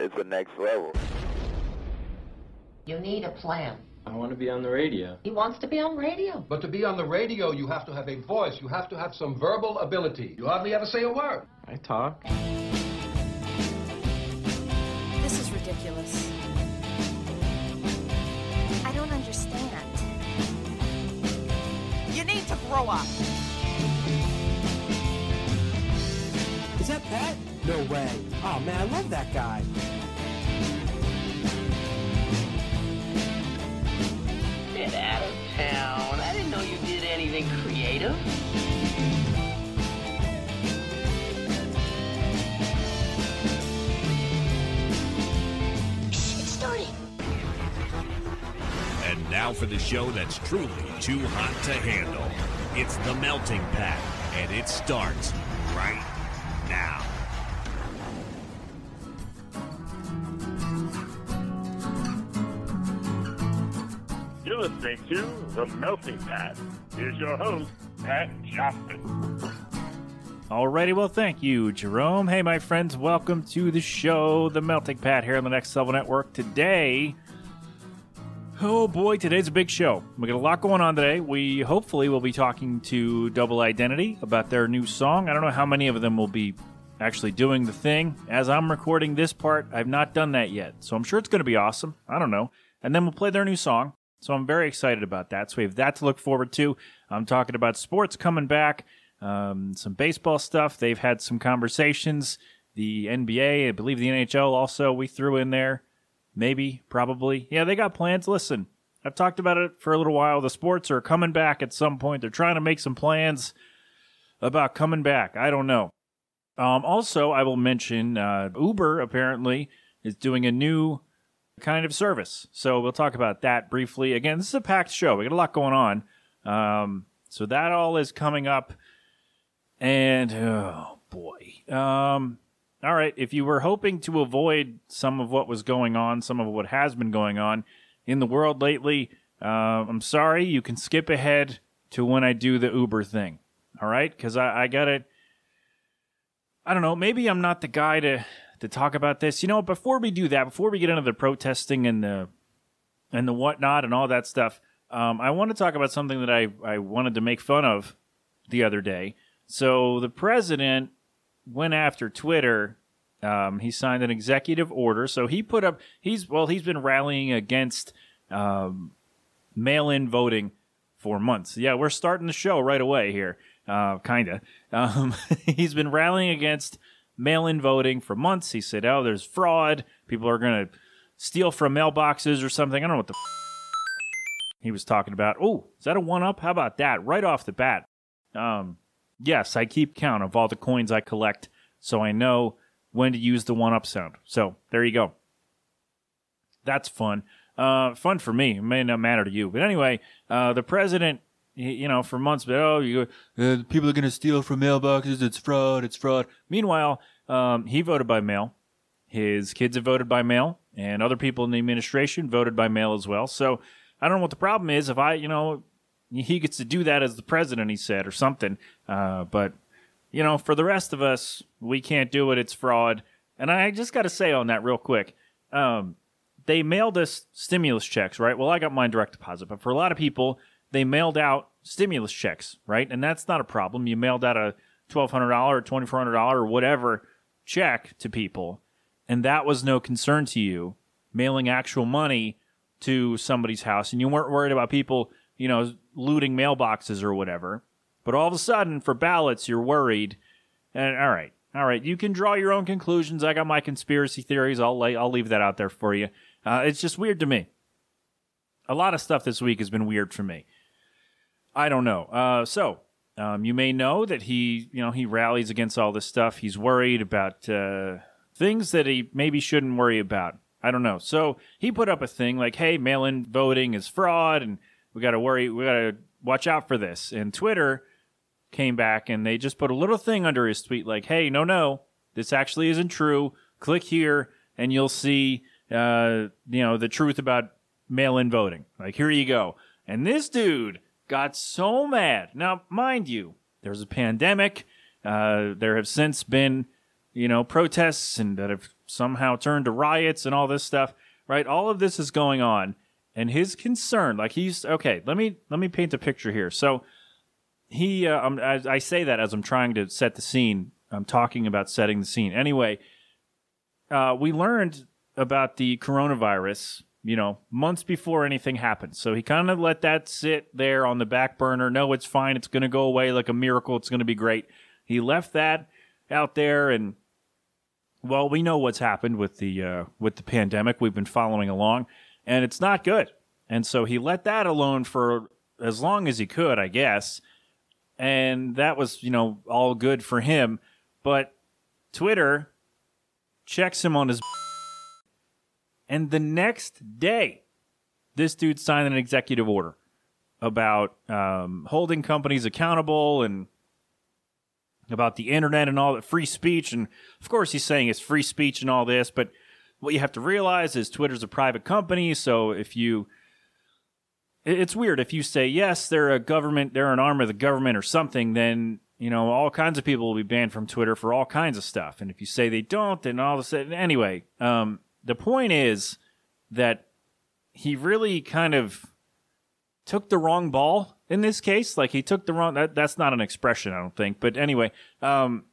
is the next level. You need a plan. I want to be on the radio. He wants to be on radio. But to be on the radio, you have to have a voice. You have to have some verbal ability. You hardly ever say a word. I talk. This is ridiculous. I don't understand. You need to grow up. Is that Pat? No way. Oh man, I love that guy. Get out of town. I didn't know you did anything creative. It's starting. And now for the show that's truly too hot to handle. It's the Melting Pat, and it starts right To The Melting Pat. Here's your host, Pat Johnson. Alrighty, well, thank you, Jerome. Hey, my friends, welcome to the show, The Melting Pat here on the Next Level Network. Today, oh boy, today's a big show. We got a lot going on today. We hopefully will be talking to Double Identity about their new song. I don't know how many of them will be actually doing the thing. As I'm recording this part, I've not done that yet, so I'm sure it's going to be awesome. I don't know. And then we'll play their new song. So I'm very excited about that. So we have that to look forward to. I'm talking about sports coming back, um, some baseball stuff. They've had some conversations. The NBA, I believe the NHL also, we threw in there. Maybe, probably. Yeah, they got plans. Listen, I've talked about it for a little while. The sports are coming back at some point. They're trying to make some plans about coming back. I don't know. Um, also, I will mention uh, Uber apparently is doing a new kind of service. So we'll talk about that briefly. Again, this is a packed show. We got a lot going on. Um, so that all is coming up. And oh boy. Um, all right. If you were hoping to avoid some of what was going on, some of what has been going on in the world lately, uh, I'm sorry. You can skip ahead to when I do the Uber thing. All right. Because I, I got it. I don't know. Maybe I'm not the guy to to talk about this. You know, before we do that, before we get into the protesting and the and the whatnot and all that stuff, um, I want to talk about something that I I wanted to make fun of the other day. So the president went after Twitter. Um, he signed an executive order. So he put up. He's well. He's been rallying against um, mail-in voting for months. Yeah, we're starting the show right away here. Uh, kinda. Um, he's been rallying against mail-in voting for months. He said, "Oh, there's fraud. People are going to steal from mailboxes or something." I don't know what the f- he was talking about. Oh, is that a one-up? How about that? Right off the bat. Um, yes, I keep count of all the coins I collect, so I know when to use the one-up sound. So there you go. That's fun. Uh, fun for me. It may not matter to you, but anyway, uh, the president you know, for months, but oh, you, uh, people are going to steal from mailboxes. It's fraud. It's fraud. Meanwhile, um, he voted by mail. His kids have voted by mail, and other people in the administration voted by mail as well. So I don't know what the problem is. If I, you know, he gets to do that as the president, he said, or something. Uh, but you know, for the rest of us, we can't do it. It's fraud. And I just got to say on that real quick. Um, they mailed us stimulus checks, right? Well, I got mine direct deposit, but for a lot of people, they mailed out stimulus checks, right? And that's not a problem. You mailed out a $1,200 or $2,400 or whatever check to people, and that was no concern to you, mailing actual money to somebody's house, and you weren't worried about people, you know, looting mailboxes or whatever. But all of a sudden, for ballots, you're worried. And all right, all right, you can draw your own conclusions. I got my conspiracy theories. I'll lay, I'll leave that out there for you. Uh, it's just weird to me. A lot of stuff this week has been weird for me. I don't know. Uh, so um, you may know that he, you know, he rallies against all this stuff. He's worried about uh, things that he maybe shouldn't worry about. I don't know. So he put up a thing like, "Hey, mail-in voting is fraud, and we got to worry. We got to watch out for this." And Twitter came back and they just put a little thing under his tweet like, "Hey, no, no, this actually isn't true. Click here, and you'll see, uh, you know, the truth about mail-in voting. Like, here you go." And this dude got so mad. Now, mind you, there's a pandemic. Uh, there have since been, you know, protests and that have somehow turned to riots and all this stuff, right? All of this is going on, and his concern, like he's okay. Let me let me paint a picture here. So he, uh, um, as I say that as I'm trying to set the scene. I'm talking about setting the scene. Anyway, uh, we learned about the coronavirus, you know, months before anything happened. So he kind of let that sit there on the back burner. No, it's fine. It's going to go away like a miracle. It's going to be great. He left that out there, and well, we know what's happened with the uh, with the pandemic. We've been following along, and it's not good. And so he let that alone for as long as he could, I guess. And that was, you know, all good for him. But Twitter checks him on his. And the next day, this dude signed an executive order about um, holding companies accountable and about the internet and all that free speech. And of course, he's saying it's free speech and all this. But what you have to realize is Twitter's a private company. So if you it's weird if you say yes, they're a government, they're an arm of the government or something, then you know all kinds of people will be banned from Twitter for all kinds of stuff. And if you say they don't, then all of a sudden, anyway, um, the point is that he really kind of took the wrong ball in this case. Like he took the wrong. That, that's not an expression, I don't think. But anyway, um,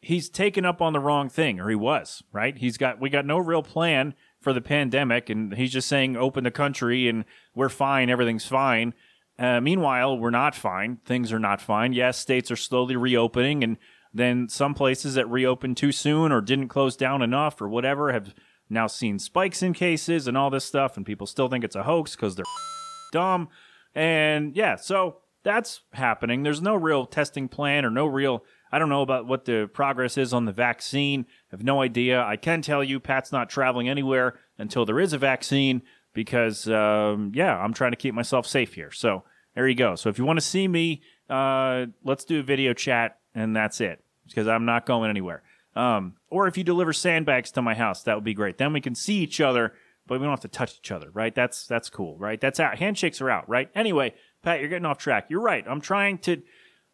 he's taken up on the wrong thing, or he was right. He's got we got no real plan for the pandemic, and he's just saying open the country and we're fine, everything's fine. Uh, meanwhile, we're not fine. Things are not fine. Yes, states are slowly reopening, and then some places that reopened too soon or didn't close down enough or whatever have now seen spikes in cases and all this stuff, and people still think it's a hoax because they're dumb. And yeah, so that's happening. There's no real testing plan or no real I don't know about what the progress is on the vaccine. I have no idea. I can tell you, Pat's not traveling anywhere until there is a vaccine because, um, yeah, I'm trying to keep myself safe here. So there you go. So if you want to see me, uh, let's do a video chat, and that's it because I'm not going anywhere. Um, or if you deliver sandbags to my house, that would be great. Then we can see each other, but we don't have to touch each other, right? That's that's cool, right? That's out. Handshakes are out, right? Anyway, Pat, you're getting off track. You're right. I'm trying to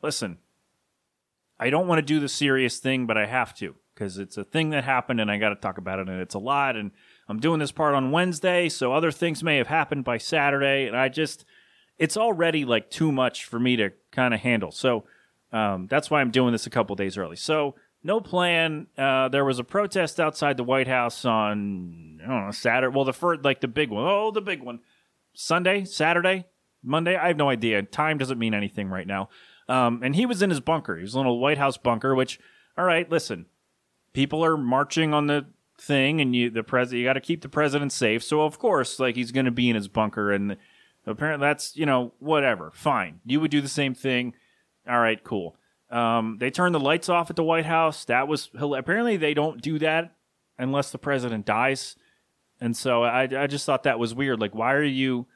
listen. I don't want to do the serious thing, but I have to because it's a thing that happened and I got to talk about it and it's a lot. And I'm doing this part on Wednesday, so other things may have happened by Saturday. And I just, it's already like too much for me to kind of handle. So um, that's why I'm doing this a couple days early. So no plan. Uh, there was a protest outside the White House on, I don't know, Saturday. Well, the first, like the big one. Oh, the big one. Sunday, Saturday, Monday. I have no idea. Time doesn't mean anything right now. Um, and he was in his bunker. He was in a little White House bunker, which, all right, listen, people are marching on the thing, and you the president, you got to keep the president safe. So of course, like he's going to be in his bunker, and apparently that's you know whatever, fine. You would do the same thing. All right, cool. Um, they turned the lights off at the White House. That was apparently they don't do that unless the president dies. And so I, I just thought that was weird. Like, why are you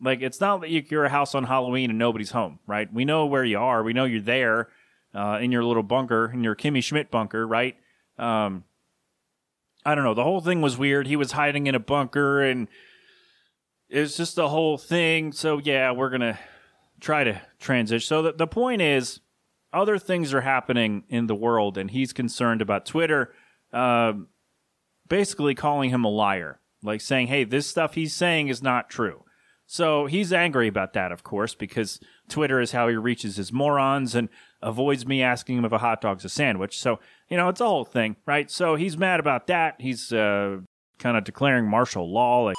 like, it's not that you're a house on Halloween and nobody's home, right? We know where you are. We know you're there uh, in your little bunker, in your Kimmy Schmidt bunker, right? Um, I don't know. The whole thing was weird. He was hiding in a bunker and it's just the whole thing. So, yeah, we're to try to transition. So, the, the point is, other things are happening in the world, and he's concerned about Twitter uh, basically calling him a liar, like saying, hey, this stuff he's saying is not true. So he's angry about that, of course, because Twitter is how he reaches his morons and avoids me asking him if a hot dog's a sandwich. So, you know, it's a whole thing, right? So he's mad about that. He's uh, kind of declaring martial law. Like,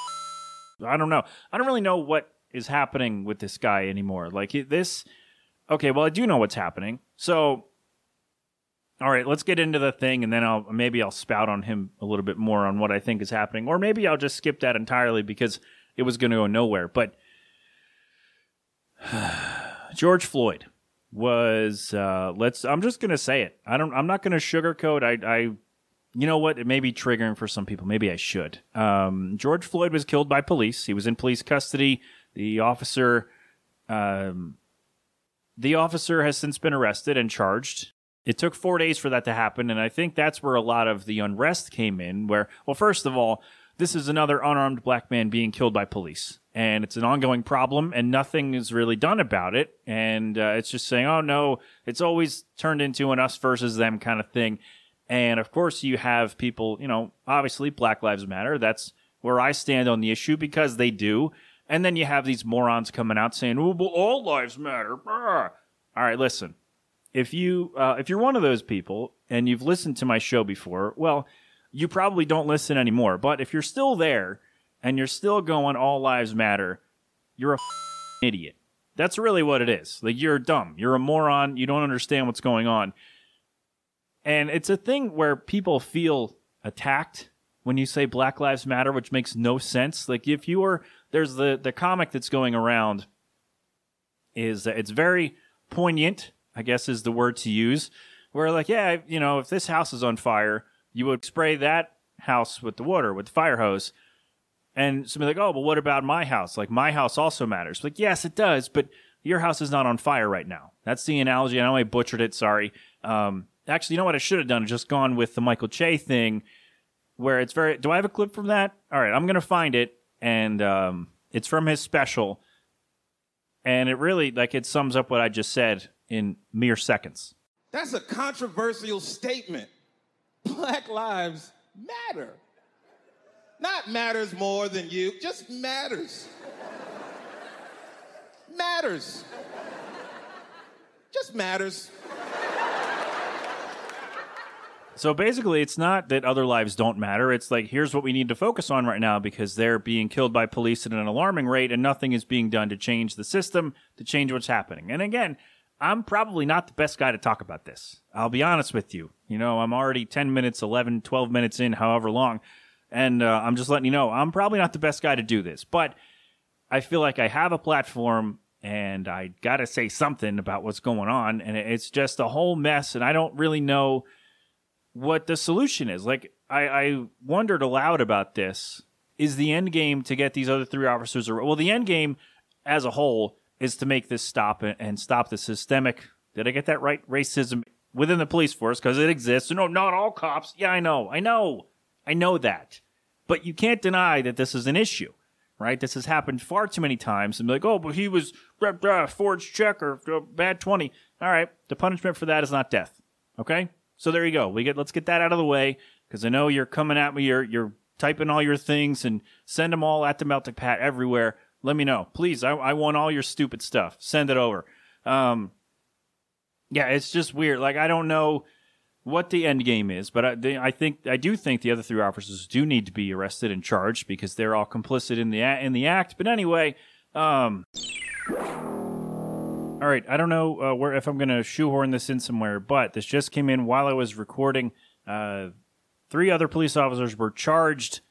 I don't know. I don't really know what is happening with this guy anymore. Like, this. Okay, well, I do know what's happening. So, all right, let's get into the thing, and then I'll maybe I'll spout on him a little bit more on what I think is happening, or maybe I'll just skip that entirely because it was going to go nowhere. But George Floyd was uh, let's. I'm just going to say it. I don't. I'm not going to sugarcoat. I. I. You know what? It may be triggering for some people. Maybe I should. Um, George Floyd was killed by police. He was in police custody. The officer. Um, the officer has since been arrested and charged. It took four days for that to happen, and I think that's where a lot of the unrest came in. Where, well, first of all, this is another unarmed black man being killed by police. And it's an ongoing problem, and nothing is really done about it. And uh, it's just saying, oh no, it's always turned into an us versus them kind of thing. And of course, you have people, you know, obviously Black Lives Matter. That's where I stand on the issue because they do. And then you have these morons coming out saying, "Oh, well, all lives matter." All right, listen. If you uh, if you're one of those people and you've listened to my show before, well, you probably don't listen anymore. But if you're still there and you're still going, "All lives matter," you're a idiot. That's really what it is. Like you're dumb. You're a moron. You don't understand what's going on. And it's a thing where people feel attacked when you say Black Lives Matter, which makes no sense. Like if you were there's the the comic that's going around is that it's very poignant, I guess is the word to use, where like, yeah, you know, if this house is on fire, you would spray that house with the water, with the fire hose. And somebody like, oh, but what about my house? Like my house also matters. Like, yes, it does, but your house is not on fire right now. That's the analogy. I know I butchered it. Sorry. Um, actually, you know what I should have done? Just gone with the Michael Che thing, where it's very. Do I have a clip from that? All right, I'm gonna find it, and um, it's from his special, and it really like it sums up what I just said in mere seconds. That's a controversial statement. Black lives matter. Not matters more than you, just matters. matters. Just matters. So basically, it's not that other lives don't matter. It's like, here's what we need to focus on right now because they're being killed by police at an alarming rate and nothing is being done to change the system, to change what's happening. And again, I'm probably not the best guy to talk about this. I'll be honest with you. You know, I'm already 10 minutes, 11, 12 minutes in, however long. And uh, I'm just letting you know, I'm probably not the best guy to do this. But I feel like I have a platform and I got to say something about what's going on. And it's just a whole mess. And I don't really know what the solution is. Like, I, I wondered aloud about this. Is the end game to get these other three officers? Ar- well, the end game as a whole is to make this stop and, stop the systemic. Did I get that right? Racism within the police force because it exists. No, not all cops. Yeah, I know. I know. I know that. But you can't deny that this is an issue, right? This has happened far too many times. And be like, oh, but he was uh, uh, forged check or uh, bad 20. All right. The punishment for that is not death. Okay. So there you go. We get, let's get that out of the way because I know you're coming at me. You're, you're typing all your things and send them all at the melting pat everywhere. Let me know. Please. I, I want all your stupid stuff. Send it over. Um, yeah, it's just weird. Like, I don't know what the end game is, but I, they, I think I do think the other three officers do need to be arrested and charged because they're all complicit in the in the act. But anyway, um, all right, I don't know uh, where if I'm going to shoehorn this in somewhere, but this just came in while I was recording. Uh, three other police officers were charged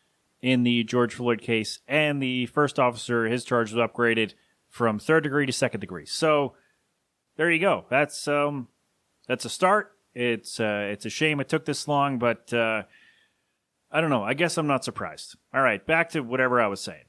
in the George Floyd case, and the first officer, his charge was upgraded from third degree to second degree. So there you go. That's um, that's a start. It's uh, it's a shame it took this long, but uh, I don't know. I guess I'm not surprised. All right, back to whatever I was saying.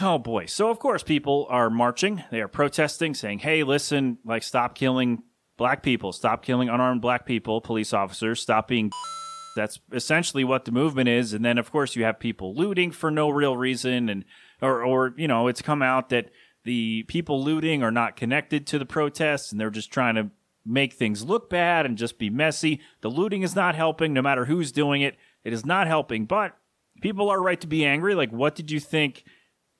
Oh boy. So of course people are marching. They are protesting, saying, "Hey, listen, like stop killing black people. Stop killing unarmed black people, police officers. Stop being that's essentially what the movement is. And then of course you have people looting for no real reason and or or you know, it's come out that the people looting are not connected to the protests and they're just trying to make things look bad and just be messy. The looting is not helping no matter who's doing it. It is not helping, but people are right to be angry. Like what did you think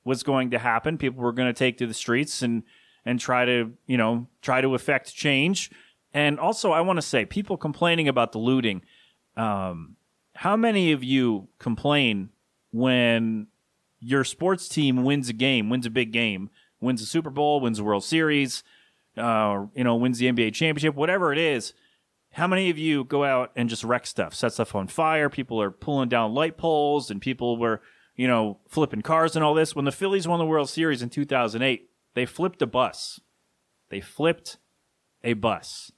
was going to happen? People were going to take to the streets and and try to, you know, try to affect change. And also I want to say people complaining about the looting um, how many of you complain when your sports team wins a game, wins a big game, wins a Super Bowl, wins a World Series, uh, you know, wins the NBA championship, whatever it is? How many of you go out and just wreck stuff, set stuff on fire? People are pulling down light poles, and people were, you know, flipping cars and all this. When the Phillies won the World Series in 2008, they flipped a bus. They flipped a bus,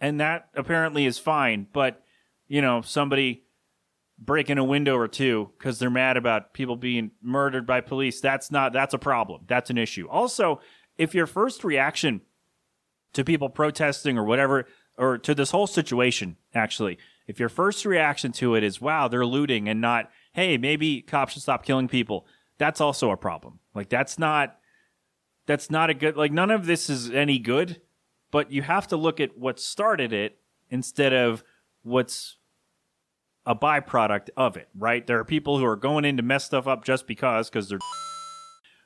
and that apparently is fine, but you know, somebody breaking a window or two because they're mad about people being murdered by police. That's not, that's a problem. That's an issue. Also, if your first reaction to people protesting or whatever, or to this whole situation, actually, if your first reaction to it is, wow, they're looting and not, hey, maybe cops should stop killing people, that's also a problem. Like, that's not, that's not a good, like, none of this is any good, but you have to look at what started it instead of what's a byproduct of it, right? There are people who are going in to mess stuff up just because, because they're.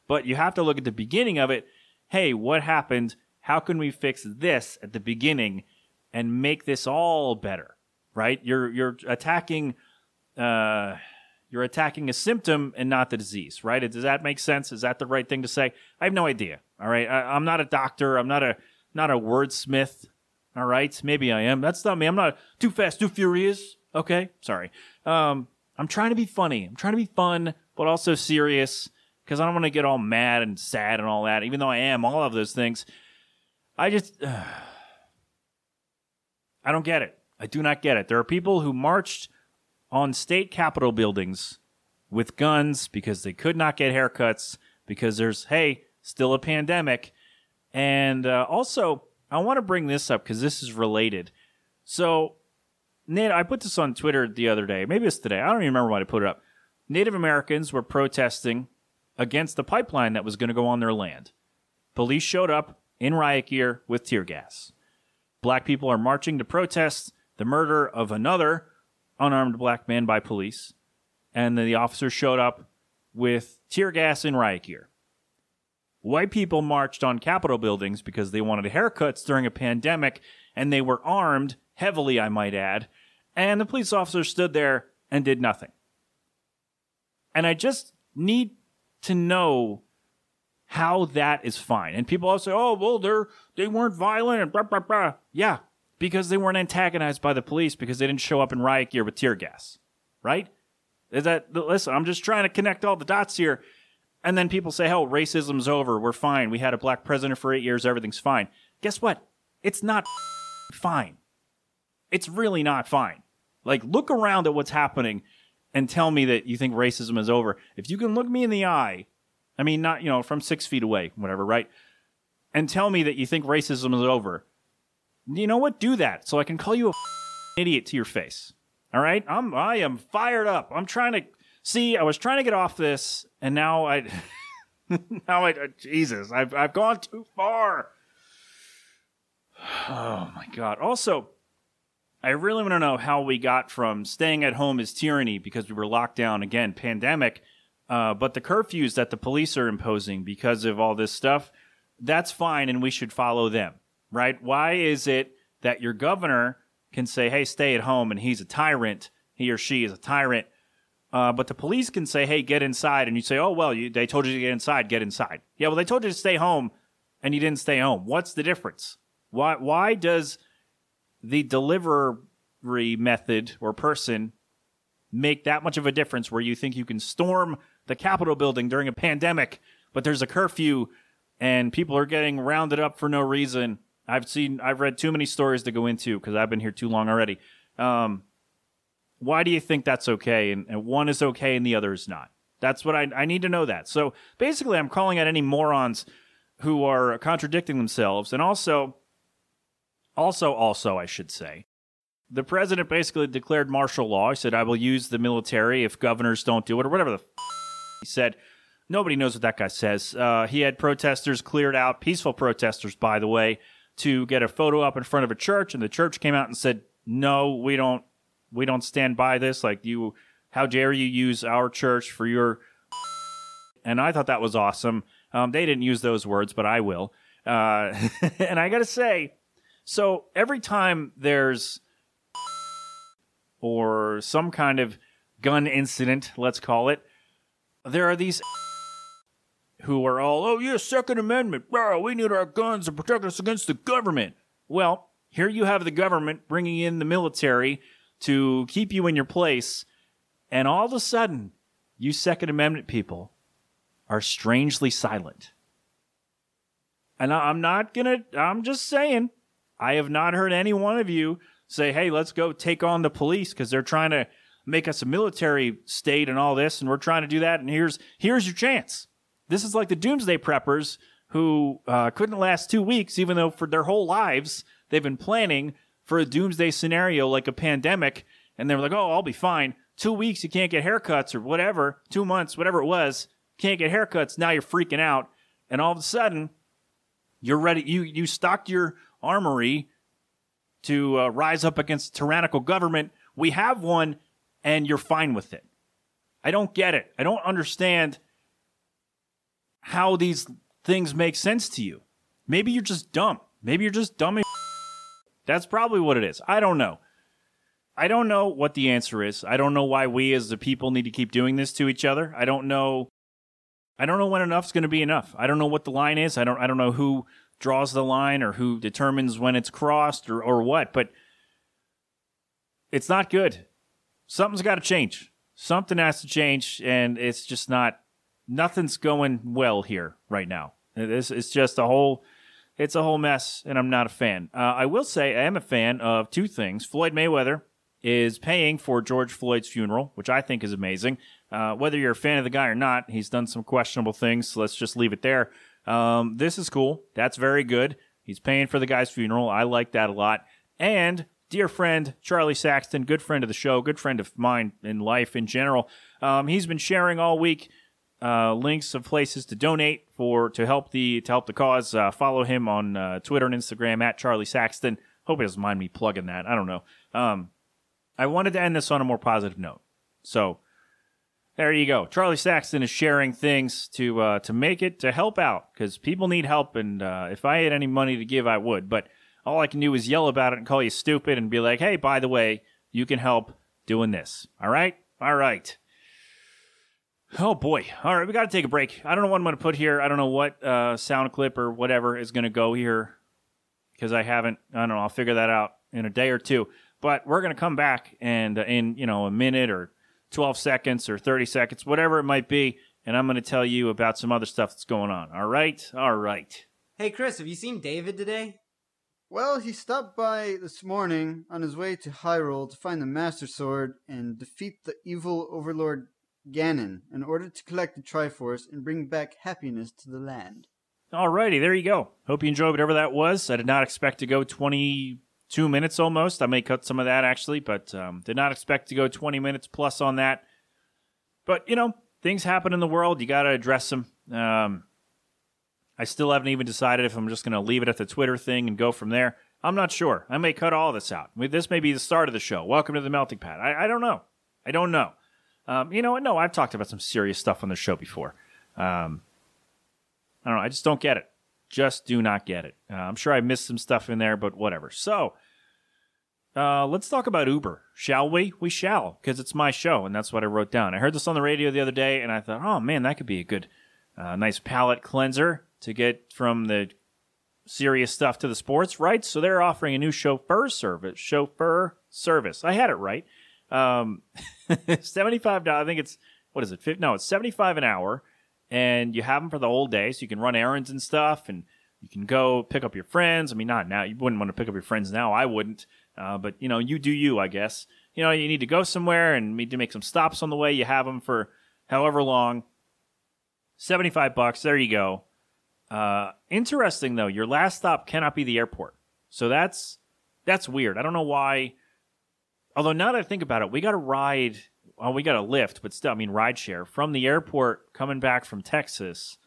But you have to look at the beginning of it. Hey, what happened? How can we fix this at the beginning and make this all better? Right? You're you're attacking, uh, you're attacking a symptom and not the disease, right? Does that make sense? Is that the right thing to say? I have no idea. All right, I, I'm not a doctor. I'm not a not a wordsmith. All right, maybe I am. That's not me. I'm not too fast, too furious. Okay, sorry. Um, I'm trying to be funny. I'm trying to be fun, but also serious because I don't want to get all mad and sad and all that. Even though I am all of those things, I just uh, I don't get it. I do not get it. There are people who marched on state capitol buildings with guns because they could not get haircuts because there's hey still a pandemic, and uh, also I want to bring this up because this is related. So, Nate, I put this on Twitter the other day. Maybe it's today. I don't even remember when I put it up. Native Americans were protesting against the pipeline that was going to go on their land. Police showed up in riot gear with tear gas. Black people are marching to protest the murder of another unarmed black man by police, and the officers showed up with tear gas and riot gear. White people marched on Capitol buildings because they wanted haircuts during a pandemic, and they were armed, heavily, I might add, and the police officers stood there and did nothing. And I just need to know how that is fine. And people also say, "Oh, well, they're they weren't violent and blah blah blah." Yeah, because they weren't antagonized by the police because they didn't show up in riot gear with tear gas, right? Is that listen? I'm just trying to connect all the dots here. And then people say, "Oh, racism's over. We're fine. We had a black president for eight years. Everything's fine." Guess what? It's not fine. It's really not fine. Like, look around at what's happening and tell me that you think racism is over. If you can look me in the eye, I mean, not, you know, from six feet away, whatever, right? And tell me that you think racism is over. You know what? Do that so I can call you a idiot to your face. All right? I'm, I am fired up. I'm trying to see, I was trying to get off this and now I, now I, Jesus, I've, I've gone too far. Oh my God. Also, I really want to know how we got from staying at home is tyranny because we were locked down again, pandemic, uh, but the curfews that the police are imposing because of all this stuff, that's fine and we should follow them, right? Why is it that your governor can say, hey, stay at home and he's a tyrant, he or she is a tyrant, uh, but the police can say, hey, get inside, and you say, oh, well, you, they told you to get inside, get inside. Yeah, well, they told you to stay home and you didn't stay home. What's the difference? Why, why does the delivery method or person make that much of a difference where you think you can storm the Capitol building during a pandemic, but there's a curfew and people are getting rounded up for no reason. I've seen, I've read too many stories to go into because I've been here too long already. Um, why do you think that's okay? And, and, one is okay and the other is not. That's what I, I need to know that. So basically, I'm calling out any morons who are contradicting themselves. And also, also, also, I should say, the president basically declared martial law. He said, I will use the military if governors don't do it, or whatever the f- he said. Nobody knows what that guy says. Uh, he had protesters cleared out, peaceful protesters, by the way, to get a photo up in front of a church, and the church came out and said, "No, we don't, we don't stand by this. Like you, how dare you use our church for your?" And I thought that was awesome. Um, they didn't use those words, but I will. Uh, and I got to say, so every time there's or some kind of gun incident, let's call it, there are these who are all, oh, yeah, Second Amendment. Well, we need our guns to protect us against the government. Well, here you have the government bringing in the military to keep you in your place, and all of a sudden, you Second Amendment people are strangely silent. And I'm not gonna, I'm just saying, I have not heard any one of you say, hey, let's go take on the police because they're trying to make us a military state and all this, and we're trying to do that, and here's here's your chance. This is like the doomsday preppers who uh, couldn't last two weeks, even though for their whole lives they've been planning for a doomsday scenario like a pandemic, and they were like, oh, I'll be fine. Two weeks, you can't get haircuts or whatever, two months, whatever it was, can't get haircuts. Now you're freaking out, and all of a sudden, you're ready. You you stocked your armory to uh, rise up against tyrannical government. We have one, and you're fine with it. I don't get it. I don't understand how these things make sense to you. Maybe you're just dumb. Maybe you're just dumb. That's probably what it is. I don't know. I don't know what the answer is. I don't know why we as the people need to keep doing this to each other. I don't know. I don't know when enough's going to be enough. I don't know what the line is. I don't. I don't know who draws the line or who determines when it's crossed or or what. But it's not good. Something's got to change. Something has to change, and it's just not. Nothing's going well here right now. It's, it's just a whole. It's a whole mess, and I'm not a fan. Uh, I will say I am a fan of two things. Floyd Mayweather is paying for George Floyd's funeral, which I think is amazing. Uh, whether you're a fan of the guy or not, he's done some questionable things. So let's just leave it there. Um, this is cool. That's very good. He's paying for the guy's funeral. I like that a lot. And dear friend Charlie Saxton, good friend of the show, good friend of mine in life in general. Um, he's been sharing all week uh, links of places to donate for to help the to help the cause. Uh, follow him on uh, Twitter and Instagram at Charlie Saxton. Hope he doesn't mind me plugging that. I don't know. Um, I wanted to end this on a more positive note. So there you go. Charlie Saxton is sharing things to uh, to make it to help out because people need help, and uh, if I had any money to give, I would. But all I can do is yell about it and call you stupid and be like, "Hey, by the way, you can help doing this." All right, all right. Oh boy! All right, we got to take a break. I don't know what I'm going to put here. I don't know what uh, sound clip or whatever is going to go here because I haven't. I don't know. I'll figure that out in a day or two. But we're going to come back and uh, in you know a minute or 12 seconds or 30 seconds, whatever it might be, and I'm going to tell you about some other stuff that's going on. All right? All right. Hey, Chris, have you seen David today? Well, he stopped by this morning on his way to Hyrule to find the Master Sword and defeat the evil overlord Ganon in order to collect the Triforce and bring back happiness to the land. Alrighty, there you go. Hope you enjoyed whatever that was. I did not expect to go 22 minutes almost. I may cut some of that actually, but um, did not expect to go 20 minutes plus on that. But, you know, things happen in the world. You got to address them. Um, I still haven't even decided if I'm just going to leave it at the Twitter thing and go from there. I'm not sure. I may cut all this out. This may be the start of the show. Welcome to the Melting Pat. I, I don't know. I don't know. Um, you know what? No, I've talked about some serious stuff on the show before. Um, I don't know. I just don't get it. Just do not get it. Uh, I'm sure I missed some stuff in there, but whatever. So, uh, let's talk about Uber, shall we? We shall, because it's my show, and that's what I wrote down. I heard this on the radio the other day, and I thought, oh man, that could be a good, uh, nice palate cleanser to get from the serious stuff to the sports, right? So they're offering a new chauffeur service. Chauffeur service. I had it right. Um, seventy-five dollars. I think it's what is it? No, it's seventy-five an hour, and you have them for the whole day, so you can run errands and stuff, and you can go pick up your friends. I mean, not now. You wouldn't want to pick up your friends now. I wouldn't. Uh, but you know, you do you, I guess. You know, you need to go somewhere and need to make some stops on the way. You have them for however long. Seventy-five bucks. There you go. Uh, interesting though, your last stop cannot be the airport. So that's that's weird. I don't know why. Although now that I think about it, we got a ride. Well, we got a lift, but still, I mean, ride share from the airport coming back from Texas,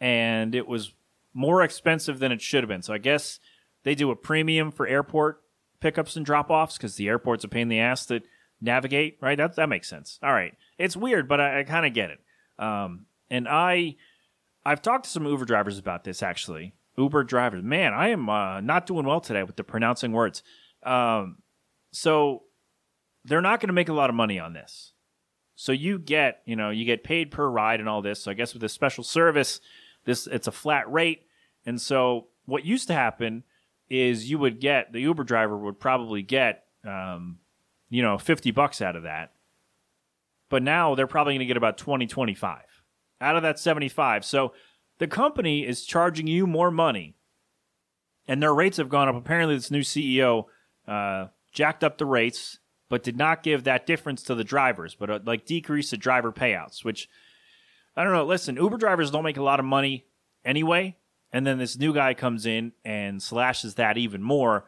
and it was more expensive than it should have been. So I guess they do a premium for airport pickups and drop offs because the airport's a pain in the ass to navigate. Right? That that makes sense. All right, it's weird, but I, I kind of get it. Um, and I, I've talked to some Uber drivers about this actually. Uber drivers, man, I am uh, not doing well today with the pronouncing words. Um, so they're not going to make a lot of money on this. So you get, you know, you get paid per ride and all this. So I guess with this special service, this it's a flat rate. And so what used to happen is you would get the Uber driver would probably get, um, you know, fifty bucks out of that. But now they're probably going to get about 20, 25 out of that 75. So the company is charging you more money and their rates have gone up. Apparently, this new CEO uh, jacked up the rates, but did not give that difference to the drivers, but uh, like decrease the driver payouts, which I don't know. Listen, Uber drivers don't make a lot of money anyway. And then this new guy comes in and slashes that even more.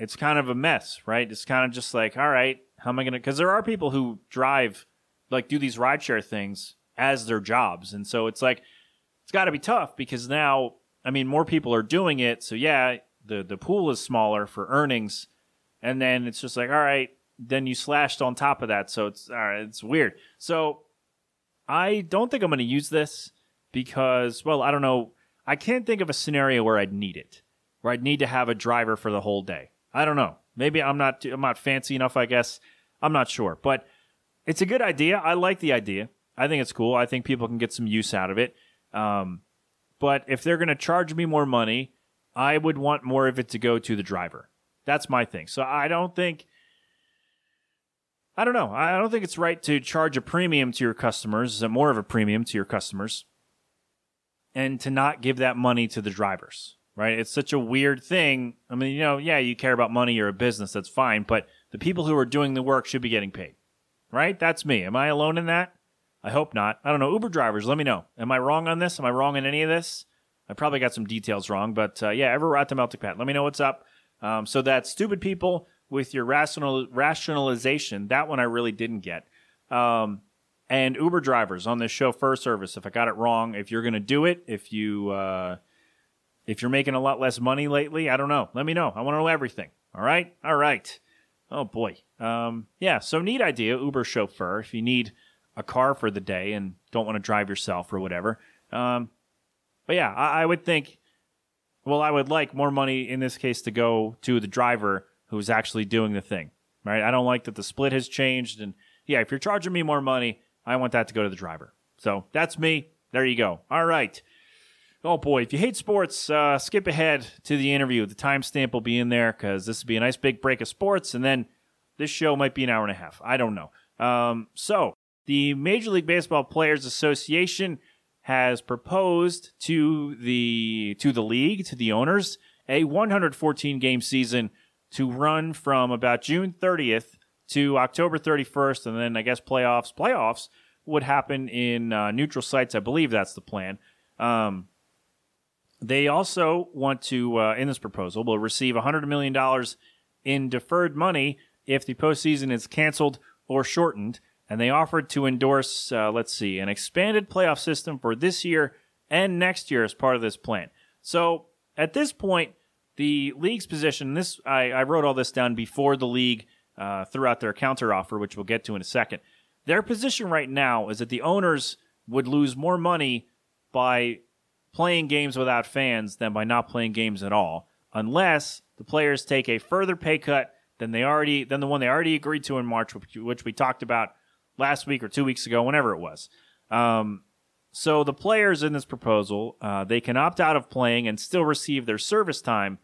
It's kind of a mess, right? It's kind of just like, all right, how am I going to? Because there are people who drive, like, do these rideshare things as their jobs. And so it's like, it's got to be tough because now, I mean, more people are doing it. So yeah, the, the pool is smaller for earnings and then it's just like, all right, then you slashed on top of that, so it's all right, it's weird. So I don't think I'm going to use this because, well, I don't know. I can't think of a scenario where I'd need it, where I'd need to have a driver for the whole day. I don't know. Maybe I'm not I'm not fancy enough. I guess I'm not sure, but it's a good idea. I like the idea. I think it's cool. I think people can get some use out of it. Um, but if they're going to charge me more money, I would want more of it to go to the driver. That's my thing. So I don't think. I don't know. I don't think it's right to charge a premium to your customers, more of a premium to your customers, and to not give that money to the drivers, right? It's such a weird thing. I mean, you know, yeah, you care about money, you're a business, that's fine, but the people who are doing the work should be getting paid, right? That's me. Am I alone in that? I hope not. I don't know. Uber drivers, let me know. Am I wrong on this? Am I wrong in any of this? I probably got some details wrong, but uh, yeah, ever at the Melting Pat, let me know what's up. Um, so that stupid people with your rational rationalization, that one I really didn't get. Um, and Uber drivers on this chauffeur service, if I got it wrong, if you're going to do it, if you uh, if you're making a lot less money lately, I don't know. Let me know. I want to know everything. All right, all right. Oh boy, um, yeah. So neat idea, Uber chauffeur. If you need a car for the day and don't want to drive yourself or whatever. Um, but yeah, I, I would think. Well, I would like more money in this case to go to the driver who's actually doing the thing, right? I don't like that the split has changed, and yeah, if you're charging me more money, I want that to go to the driver. So that's me. There you go. All right. Oh boy, if you hate sports, uh, skip ahead to the interview. The timestamp will be in there because this will be a nice big break of sports, and then this show might be an hour and a half. I don't know. Um, so the Major League Baseball Players Association has proposed to the to the league to the owners a 114 game season to run from about June 30th to October 31st, and then I guess playoffs playoffs would happen in uh, neutral sites. I believe that's the plan. Um, they also want to, uh, in this proposal, will receive $100 million in deferred money if the postseason is canceled or shortened. And they offered to endorse, uh, let's see, an expanded playoff system for this year and next year as part of this plan. So at this point, the league's position, this I, I wrote all this down before the league uh, threw out their counteroffer, which we'll get to in a second. Their position right now is that the owners would lose more money by playing games without fans than by not playing games at all, unless the players take a further pay cut than they already than the one they already agreed to in March, which, we talked about last week or two weeks ago, whenever it was. Um, so the players in this proposal, uh, they can opt out of playing and still receive their service time,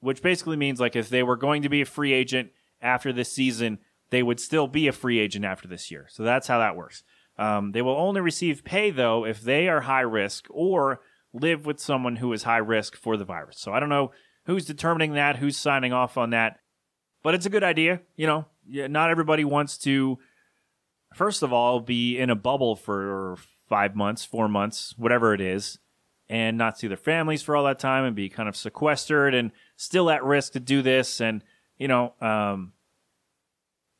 which basically means like if they were going to be a free agent after this season, they would still be a free agent after this year. So that's how that works. Um, they will only receive pay though if they are high risk or live with someone who is high risk for the virus. So I don't know who's determining that, who's signing off on that, but it's a good idea. You know, not everybody wants to, first of all, be in a bubble for five months, four months, whatever it is, and not see their families for all that time and be kind of sequestered and still at risk to do this. And, you know, um,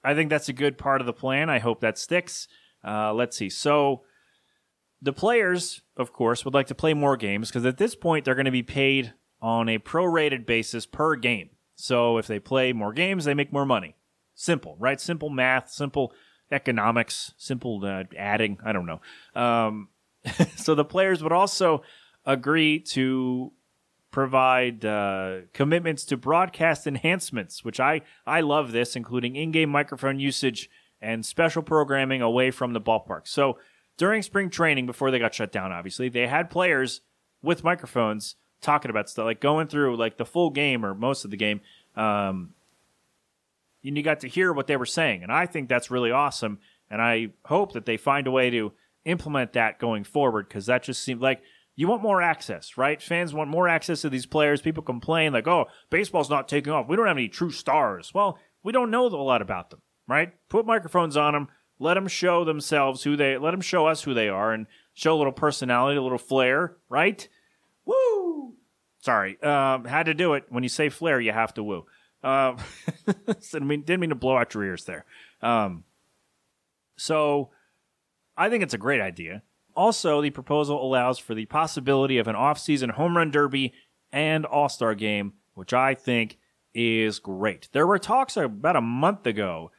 I think that's a good part of the plan. I hope that sticks. Uh, let's see. So the players, of course, would like to play more games because at this point they're going to be paid on a prorated basis per game. So if they play more games, they make more money. Simple, right? Simple math, simple economics, simple uh, adding. I don't know. Um, so the players would also agree to provide uh, commitments to broadcast enhancements, which I I love this, including in-game microphone usage and special programming away from the ballpark. So during spring training, before they got shut down, obviously they had players with microphones talking about stuff, like going through like the full game or most of the game. Um, and you got to hear what they were saying, and I think that's really awesome. And I hope that they find a way to implement that going forward because that just seemed like you want more access, right? Fans want more access to these players. People complain like, "Oh, baseball's not taking off. We don't have any true stars." Well, we don't know a lot about them, right? Put microphones on them. Let them show themselves who they. Let them show us who they are, and show a little personality, a little flair, right? Woo! Sorry, um, had to do it. When you say flair, you have to woo. Uh, mean didn't mean to blow out your ears there. Um, so, I think it's a great idea. Also, the proposal allows for the possibility of an off-season home run derby and All-Star game, which I think is great. There were talks about a month ago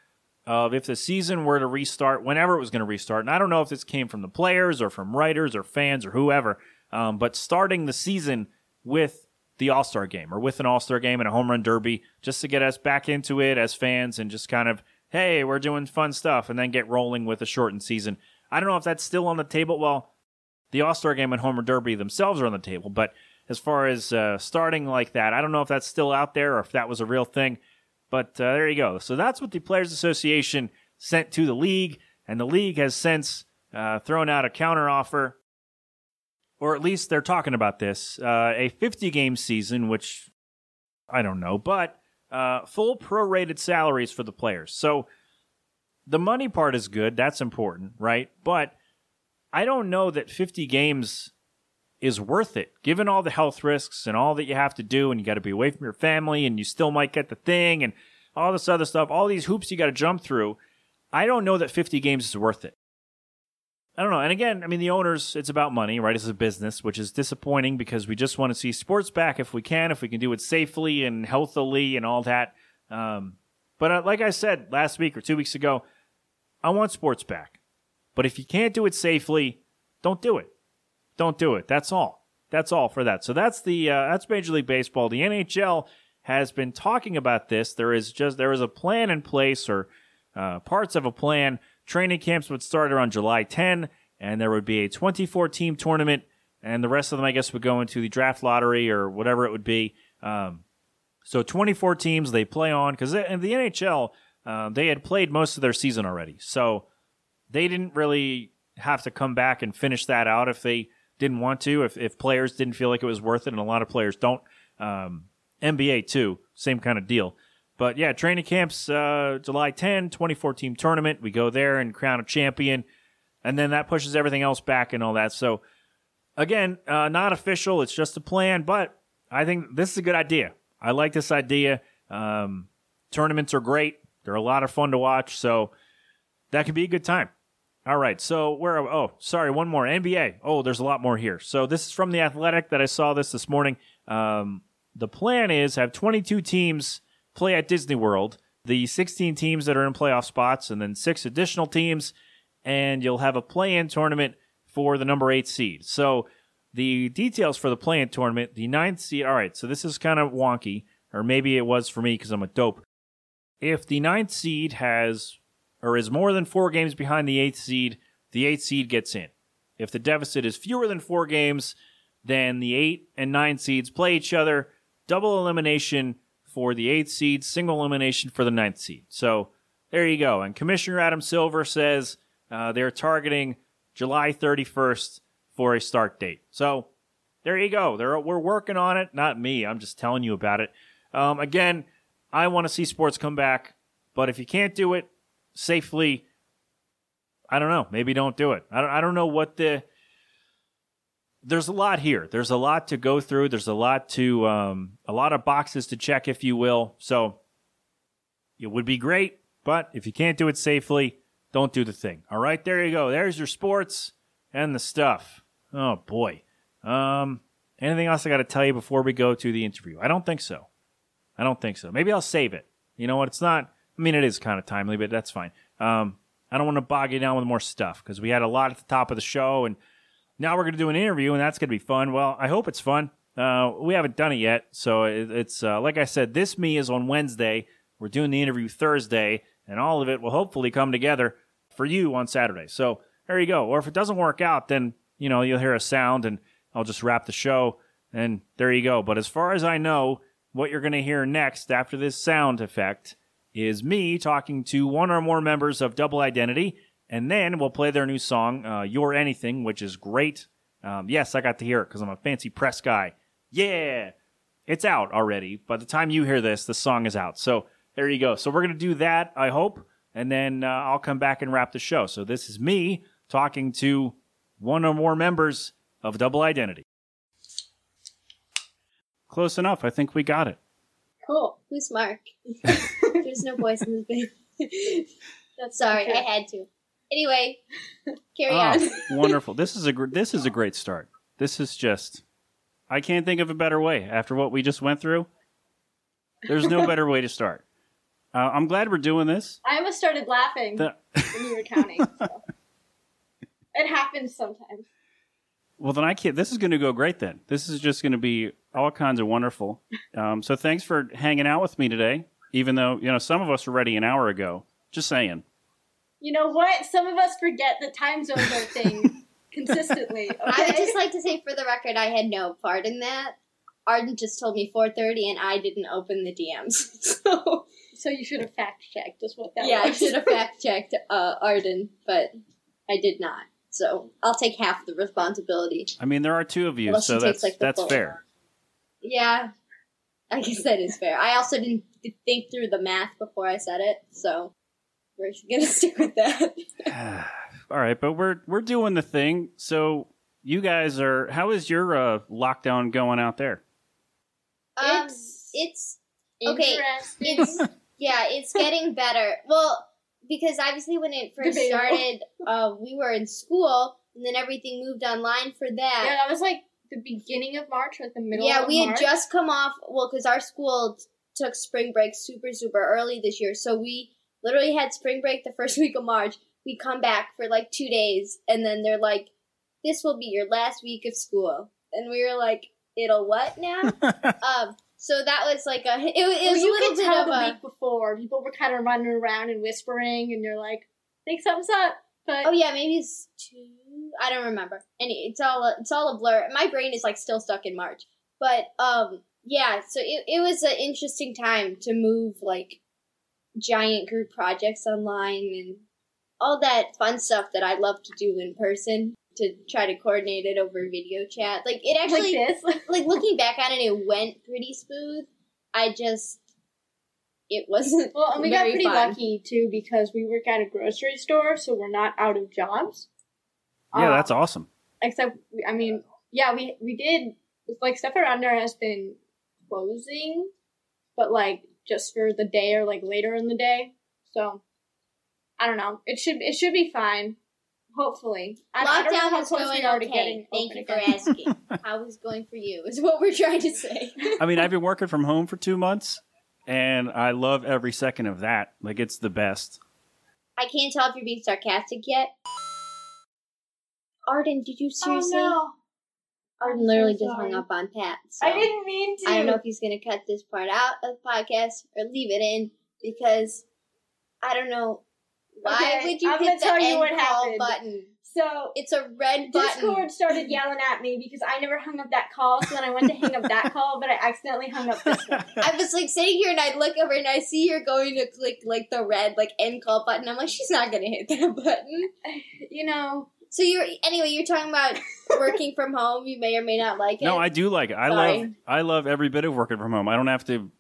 of if the season were to restart, whenever it was going to restart. And I don't know if this came from the players or from writers or fans or whoever, um, but starting the season with the All Star game or with an All Star game and a home run derby just to get us back into it as fans and just kind of, hey, we're doing fun stuff and then get rolling with a shortened season. I don't know if that's still on the table. Well, the All Star game and Home Run Derby themselves are on the table, but as far as uh, starting like that, I don't know if that's still out there or if that was a real thing. But uh, there you go. So that's what the Players Association sent to the league, and the league has since uh, thrown out a counteroffer, or at least they're talking about this uh, a 50 game season, which I don't know, but uh, full prorated salaries for the players. So the money part is good. That's important, right? But I don't know that 50 games is worth it, given all the health risks and all that you have to do, and you got to be away from your family, and you still might get the thing, and all this other stuff, all these hoops you got to jump through. I don't know that 50 games is worth it. I don't know. And again, I mean, the owners, it's about money, right? It's a business, which is disappointing because we just want to see sports back if we can, if we can do it safely and healthily and all that. Um, but uh, like I said last week or two weeks ago, I want sports back. But if you can't do it safely, don't do it. Don't do it. That's all. That's all for that. So that's the uh, that's Major League Baseball. The NHL has been talking about this. There is just there is a plan in place or uh, parts of a plan. Training camps would start around July 10, and there would be a 24 team tournament, and the rest of them, I guess, would go into the draft lottery or whatever it would be. Um, so 24 teams they play on because in the NHL uh, they had played most of their season already, so they didn't really have to come back and finish that out if they didn't want to, if, if players didn't feel like it was worth it, and a lot of players don't. Um, NBA too, same kind of deal. But yeah, training camps uh, July 10, 24 team tournament. We go there and crown a champion, and then that pushes everything else back and all that. So again, uh, not official. It's just a plan, but I think this is a good idea. I like this idea. Um, tournaments are great. They're a lot of fun to watch. So that could be a good time. All right, so where? Are, oh, sorry, one more NBA. Oh, there's a lot more here. So this is from the Athletic that I saw this this morning. Um, the plan is have 22 teams play at Disney World. The 16 teams that are in playoff spots, and then six additional teams, and you'll have a play-in tournament for the number eight seed. So the details for the play-in tournament, the ninth seed. All right, so this is kind of wonky, or maybe it was for me because I'm a dope. If the ninth seed has or is more than four games behind the eighth seed, the eighth seed gets in. If the deficit is fewer than four games, then the eight and nine seeds play each other. Double elimination for the eighth seed, single elimination for the ninth seed. So there you go. And Commissioner Adam Silver says uh, they're targeting July 31st a start date. So there you go. They're, we're working on it. Not me. I'm just telling you about it. Um, again, I want to see sports come back, but if you can't do it, safely. I don't know. Maybe don't do it. I don't, I don't know what the. There's a lot here. There's a lot to go through. There's a lot to um, a lot of boxes to check, if you will. So it would be great, but if you can't do it safely, don't do the thing. All right, there you go. There's your sports and the stuff. Oh boy. Um, anything else I got to tell you before we go to the interview? I don't think so. I don't think so. Maybe I'll save it. You know what? It's not I mean, it is kind of timely, but that's fine. Um, I don't want to bog you down with more stuff because we had a lot at the top of the show, and now we're going to do an interview, and that's going to be fun. Well, I hope it's fun. Uh, we haven't done it yet, so it, it's uh, like I said. This me is on Wednesday. We're doing the interview Thursday, and all of it will hopefully come together for you on Saturday. So there you go. Or if it doesn't work out, then you know you'll hear a sound, and I'll just wrap the show, and there you go. But as far as I know, what you're going to hear next after this sound effect is me talking to one or more members of Double Identity, and then we'll play their new song, uh, You're Anything, which is great. Um, yes, I got to hear it because I'm a fancy press guy. Yeah, it's out already. By the time you hear this, the song is out. So there you go. So we're going to do that, I hope, and then uh, I'll come back and wrap the show. So this is me talking to one or more members of Double Identity. Close enough. I think we got it. Cool. Who's Mark? There's no voice in this band. Sorry, I had to. Anyway, carry Ah, on. wonderful. This is a gr- this is a great start. This is just I can't think of a better way after what we just went through. There's no better way to start. Uh, I'm glad we're doing this. I almost started laughing The- when you were counting. so. It happens sometimes. Well, then I can't. This is going to go great. Then this is just going to be all kinds of wonderful. Um, so thanks for hanging out with me today. Even though you know some of us were ready an hour ago. Just saying. You know what? Some of us forget the time zones are thing consistently. Okay? I would just like to say for the record, I had no part in that. Arden just told me 4:30, and I didn't open the DMs. So so you should have fact checked. Is what that yeah, I should have fact checked uh, Arden, but I did not. So I'll take half the responsibility. I mean, there are two of you, Unless so she takes, that's like, that's fair. Yeah, I guess that is fair. I also didn't think through the math before I said it, so we're gonna stick with that. All right, but we're we're doing the thing. So you guys are. How is your uh, lockdown going out there? Um, it's okay. It's yeah, it's getting better. Well, because obviously when it first Debatable. started, uh, we were in school, and then everything moved online for that. yeah, that was like the beginning of March, like the middle. Yeah, of we had March. just come off. Well, because our school t- took spring break super super early this year, so we literally had spring break the first week of March. We come back for like two days, and then they're like, "This will be your last week of school," and we were like, "It'll what now?" um, so that was like a it, was- it Well, was you a little could bit tell of the a week before. People were kind of running around and whispering, and you're like, "Think something's up." But Oh yeah, maybe it's two. I don't remember. Any, it's all a, it's all a blur. My brain is like still stuck in March. But um, yeah. So it it was an interesting time to move like giant group projects online and all that fun stuff that I love to do in person. To try to coordinate it over video chat, like it actually, like this. like looking back on it, it went pretty smooth. I just, it wasn't. Well, and we got pretty fun. lucky too because we work at a grocery store, so we're not out of jobs. Yeah, Um, that's awesome. Except, I mean, yeah, we we did like stuff around there has been closing, but like just for the day or like later in the day. So I don't know. It should it should be fine. Hopefully, I, I don't know Lockdown how is close going we are to okay. getting Thank you for again. asking. How is going for you? Is what we're trying to say. I mean, I've been working from home for two months, and I love every second of that. Like, it's the best. I can't tell if you're being sarcastic yet. Arden, did you oh, seriously? Oh no! Arden literally so just hung up on Pat. So I didn't mean to. I don't know if he's gonna cut this part out of the podcast or leave it in because I don't know why Okay, would you I'm gonna hit the tell you what call happened. button? So It's a red button. Discord started yelling at me because I never hung up that call. So then I went to hang up that call, but I accidentally hung up this one. I was like sitting here and I look over and I see you're going to click like the red like end call button. I'm like, she's not gonna hit that button. You know, So you're anyway. You're talking about working from home. You may or may not like it. No, I do like it. I Sorry. love I love every bit of working from home. I don't have to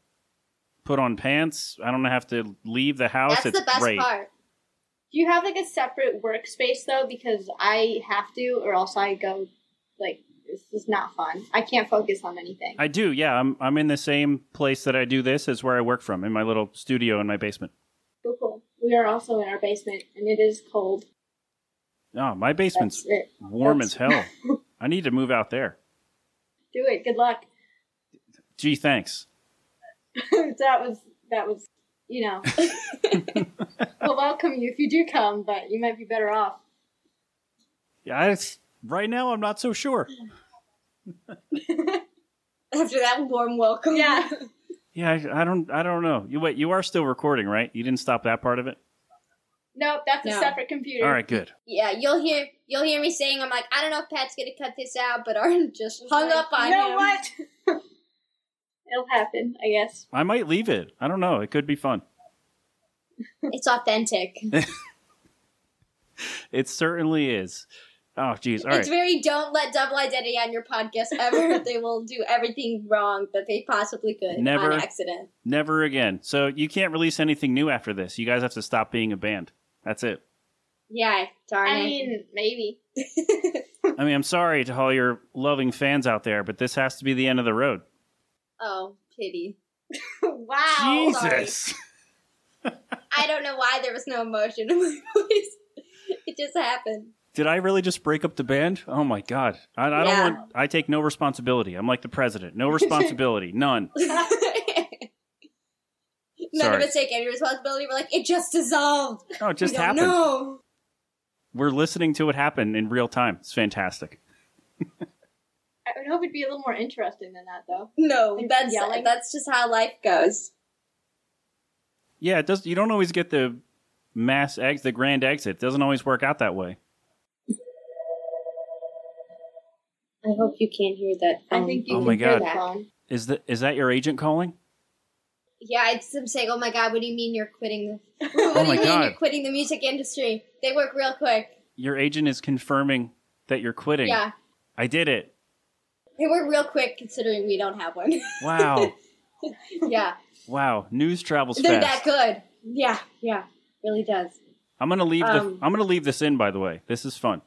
put on pants. I don't have to leave the house. That's it's the best great. part. Do you have like a separate workspace though? Because I have to, or else I go like this is not fun. I can't focus on anything. I do. Yeah, I'm I'm in the same place that I do this as where I work from in my little studio in my basement. Cool, cool. We are also in our basement, and it is cold. Oh, my basement's warm That's- as hell. I need to move out there. Do it. Good luck. Gee, thanks. that was that was you know. we'll welcome you if you do come, but you might be better off. Yeah, it's, right now I'm not so sure. After that warm welcome. Yeah. Yeah, I, I don't I don't know. You wait, you are still recording, right? You didn't stop that part of it. Nope, that's a separate computer. All right, good. Yeah, you'll hear you'll hear me saying I'm like I don't know if Pat's gonna cut this out, but Arden just hung Like, up on you know him. what? It'll happen, I guess. I might leave it. I don't know. It could be fun. It's authentic. It certainly is. Oh, geez. All it's right. very don't let double identity on your podcast ever. they will do everything wrong that they possibly could Never. on accident. Never again. So you can't release anything new after this. You guys have to stop being a band. That's it. Yeah, darn I it. mean, maybe. I mean, I'm sorry to all your loving fans out there, but this has to be the end of the road. Oh, pity. wow. Jesus. I don't know why there was no emotion in my voice. It just happened. Did I really just break up the band? Oh my god. I, I Yeah. don't want I take no responsibility. I'm like the president. No responsibility. None. None Sorry. of us take any responsibility. We're like, it just dissolved. Oh, it just we happened. know. We're listening to it happen in real time. It's fantastic. I would hope it'd be a little more interesting than that, though. No, Like that's yelling. that's just how life goes. Yeah, it does. You don't always get the mass ex, the grand exit. It doesn't always work out that way. I hope you can't hear that. I think you Oh can my hear God. that phone. Is that is that your agent calling? Yeah, it's them saying, "Oh my god, what do you mean you're quitting the? What Oh do my you mean God. you're quitting the music industry? They work real quick. Your agent is confirming that you're quitting. Yeah, I did it. They work real quick considering we don't have one. Wow. yeah, wow. News travels they're fast. that good. Yeah, yeah, really does. I'm gonna leave Um, the I'm gonna leave this in by the way. This is fun.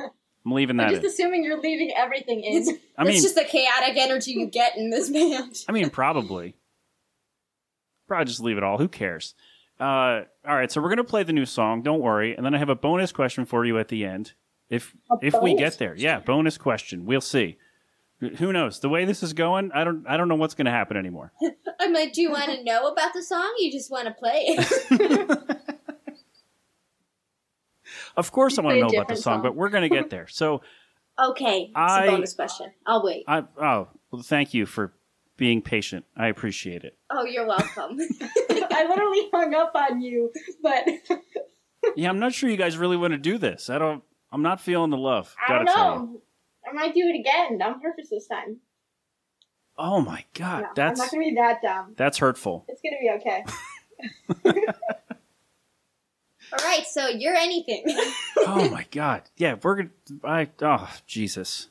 I'm leaving that. I'm just in. assuming you're leaving everything in. I It's mean just the chaotic energy you get in this band. I mean probably. Probably just leave it all. Who cares? Uh, all right, so we're gonna play the new song. Don't worry, and then I have a bonus question for you at the end. If A if we get there, yeah, bonus question. We'll see. Who knows? The way this is going, I don't I don't know what's gonna happen anymore. I'm like, do you want to know about the song? You just want to play it. Of course, I want to know about the song, song. but we're gonna get there. So okay, it's I- a bonus question. I'll wait. I oh well, thank you for being patient. I appreciate it. Oh, you're welcome. I literally hung up on you, but Yeah, I'm not sure you guys really want to do this. I don't. I'm not feeling the love. I don't gotta tell you. know. I might do it again on purpose this time. Oh my god, No, I'm that's not gonna be that dumb. that's hurtful. It's gonna be okay. All right, so you're anything. oh my god, yeah, we're gonna. I oh Jesus.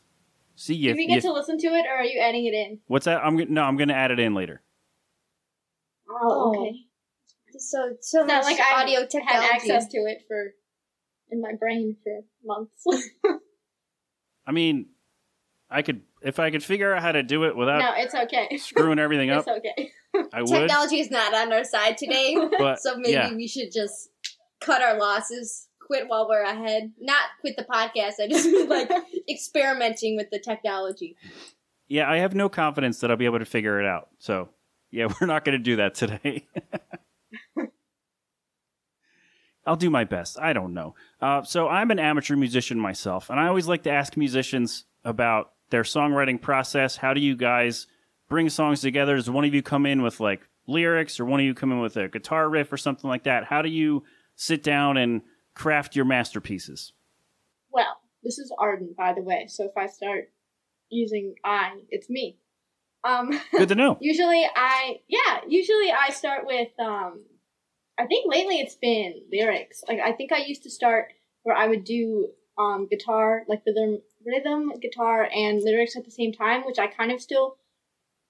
See you. Do we get to listen to it, or are you adding it in? What's that? I'm gonna no. I'm gonna add it in later. Oh, oh. okay. So so It's much like I audio had access to it for in my brain for months. I mean, I could if I could figure out how to do it without no, it's okay. screwing everything up. it's okay. I would. Technology is not on our side today, But, so maybe yeah. we should just cut our losses, quit while we're ahead. Not quit the podcast. I just mean like experimenting with the technology. Yeah, I have no confidence that I'll be able to figure it out. So, yeah, we're not going to do that today. I'll do my best. I don't know. Uh, so, I'm an amateur musician myself, and I always like to ask musicians about their songwriting process. How do you guys bring songs together? Does one of you come in with like lyrics, or one of you come in with a guitar riff or something like that? How do you sit down and craft your masterpieces? Well, this is Arden, by the way. So if I start using I, it's me. Um, Good to know. usually I, yeah, usually I start with, um, I think lately it's been lyrics. Like I think I used to start where I would do um, guitar, like rhythm, rhythm, guitar, and lyrics at the same time, which I kind of still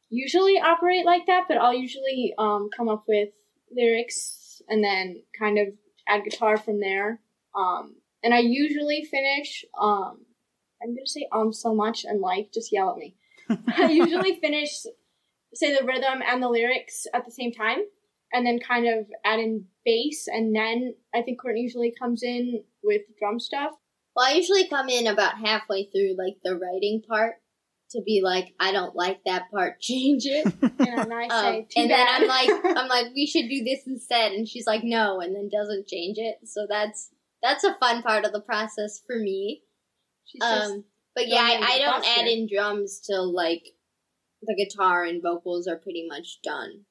usually operate like that. But I'll usually um, come up with lyrics and then kind of add guitar from there. Um, and I usually finish. Um, I'm gonna say um so much and like just yell at me. I usually finish say the rhythm and the lyrics at the same time, and then kind of add in bass, and then I think Courtney usually comes in with drum stuff. Well, I usually come in about halfway through like the writing part to be like, I don't like that part, change it. And then I Um, say, too and then bad. I'm like, I'm like, we should do this instead, and she's like, no, and then doesn't change it. So that's that's a fun part of the process for me. She's just Um, but yeah, I, I don't add in drums till like the guitar and vocals are pretty much done.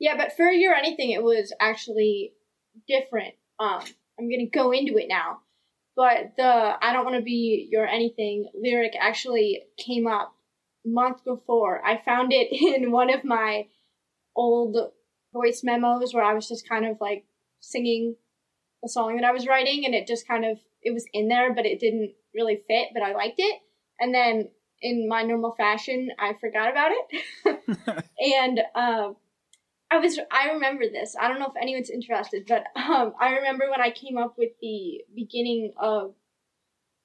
Yeah, but for your anything, it was actually different. Um, I'm gonna go into it now, but the "I don't want to be your anything" lyric actually came up month before. I found it in one of my old voice memos where I was just kind of like singing a song that I was writing, and it just kind of it was in there, but it didn't really fit. But I liked it, and then in my normal fashion, I forgot about it, and. Um, I was I remember this. I don't know if anyone's interested, but um, I remember when I came up with the beginning of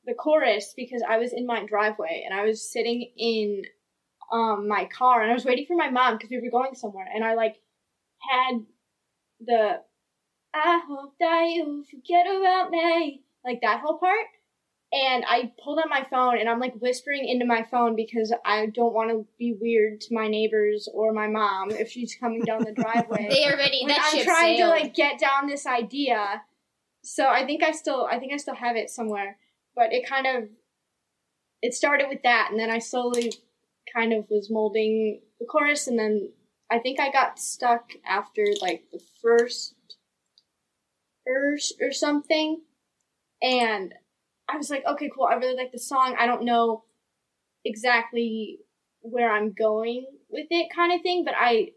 the chorus because I was in my driveway and I was sitting in um my car and I was waiting for my mom because we were going somewhere and I like had the I hope that you forget about me like that whole part and I pulled out my phone and I'm like whispering into my phone because I don't want to be weird to my neighbors or my mom if she's coming down the driveway. They already When that I'm trying sailed. to like get down this idea. So I think I still I think I still have it somewhere. But it kind of it started with that and then I slowly kind of was molding the chorus and then I think I got stuck after like the first verse or something. And I was like, okay, cool. I really like the song. I don't know exactly where I'm going with it kind of thing, but I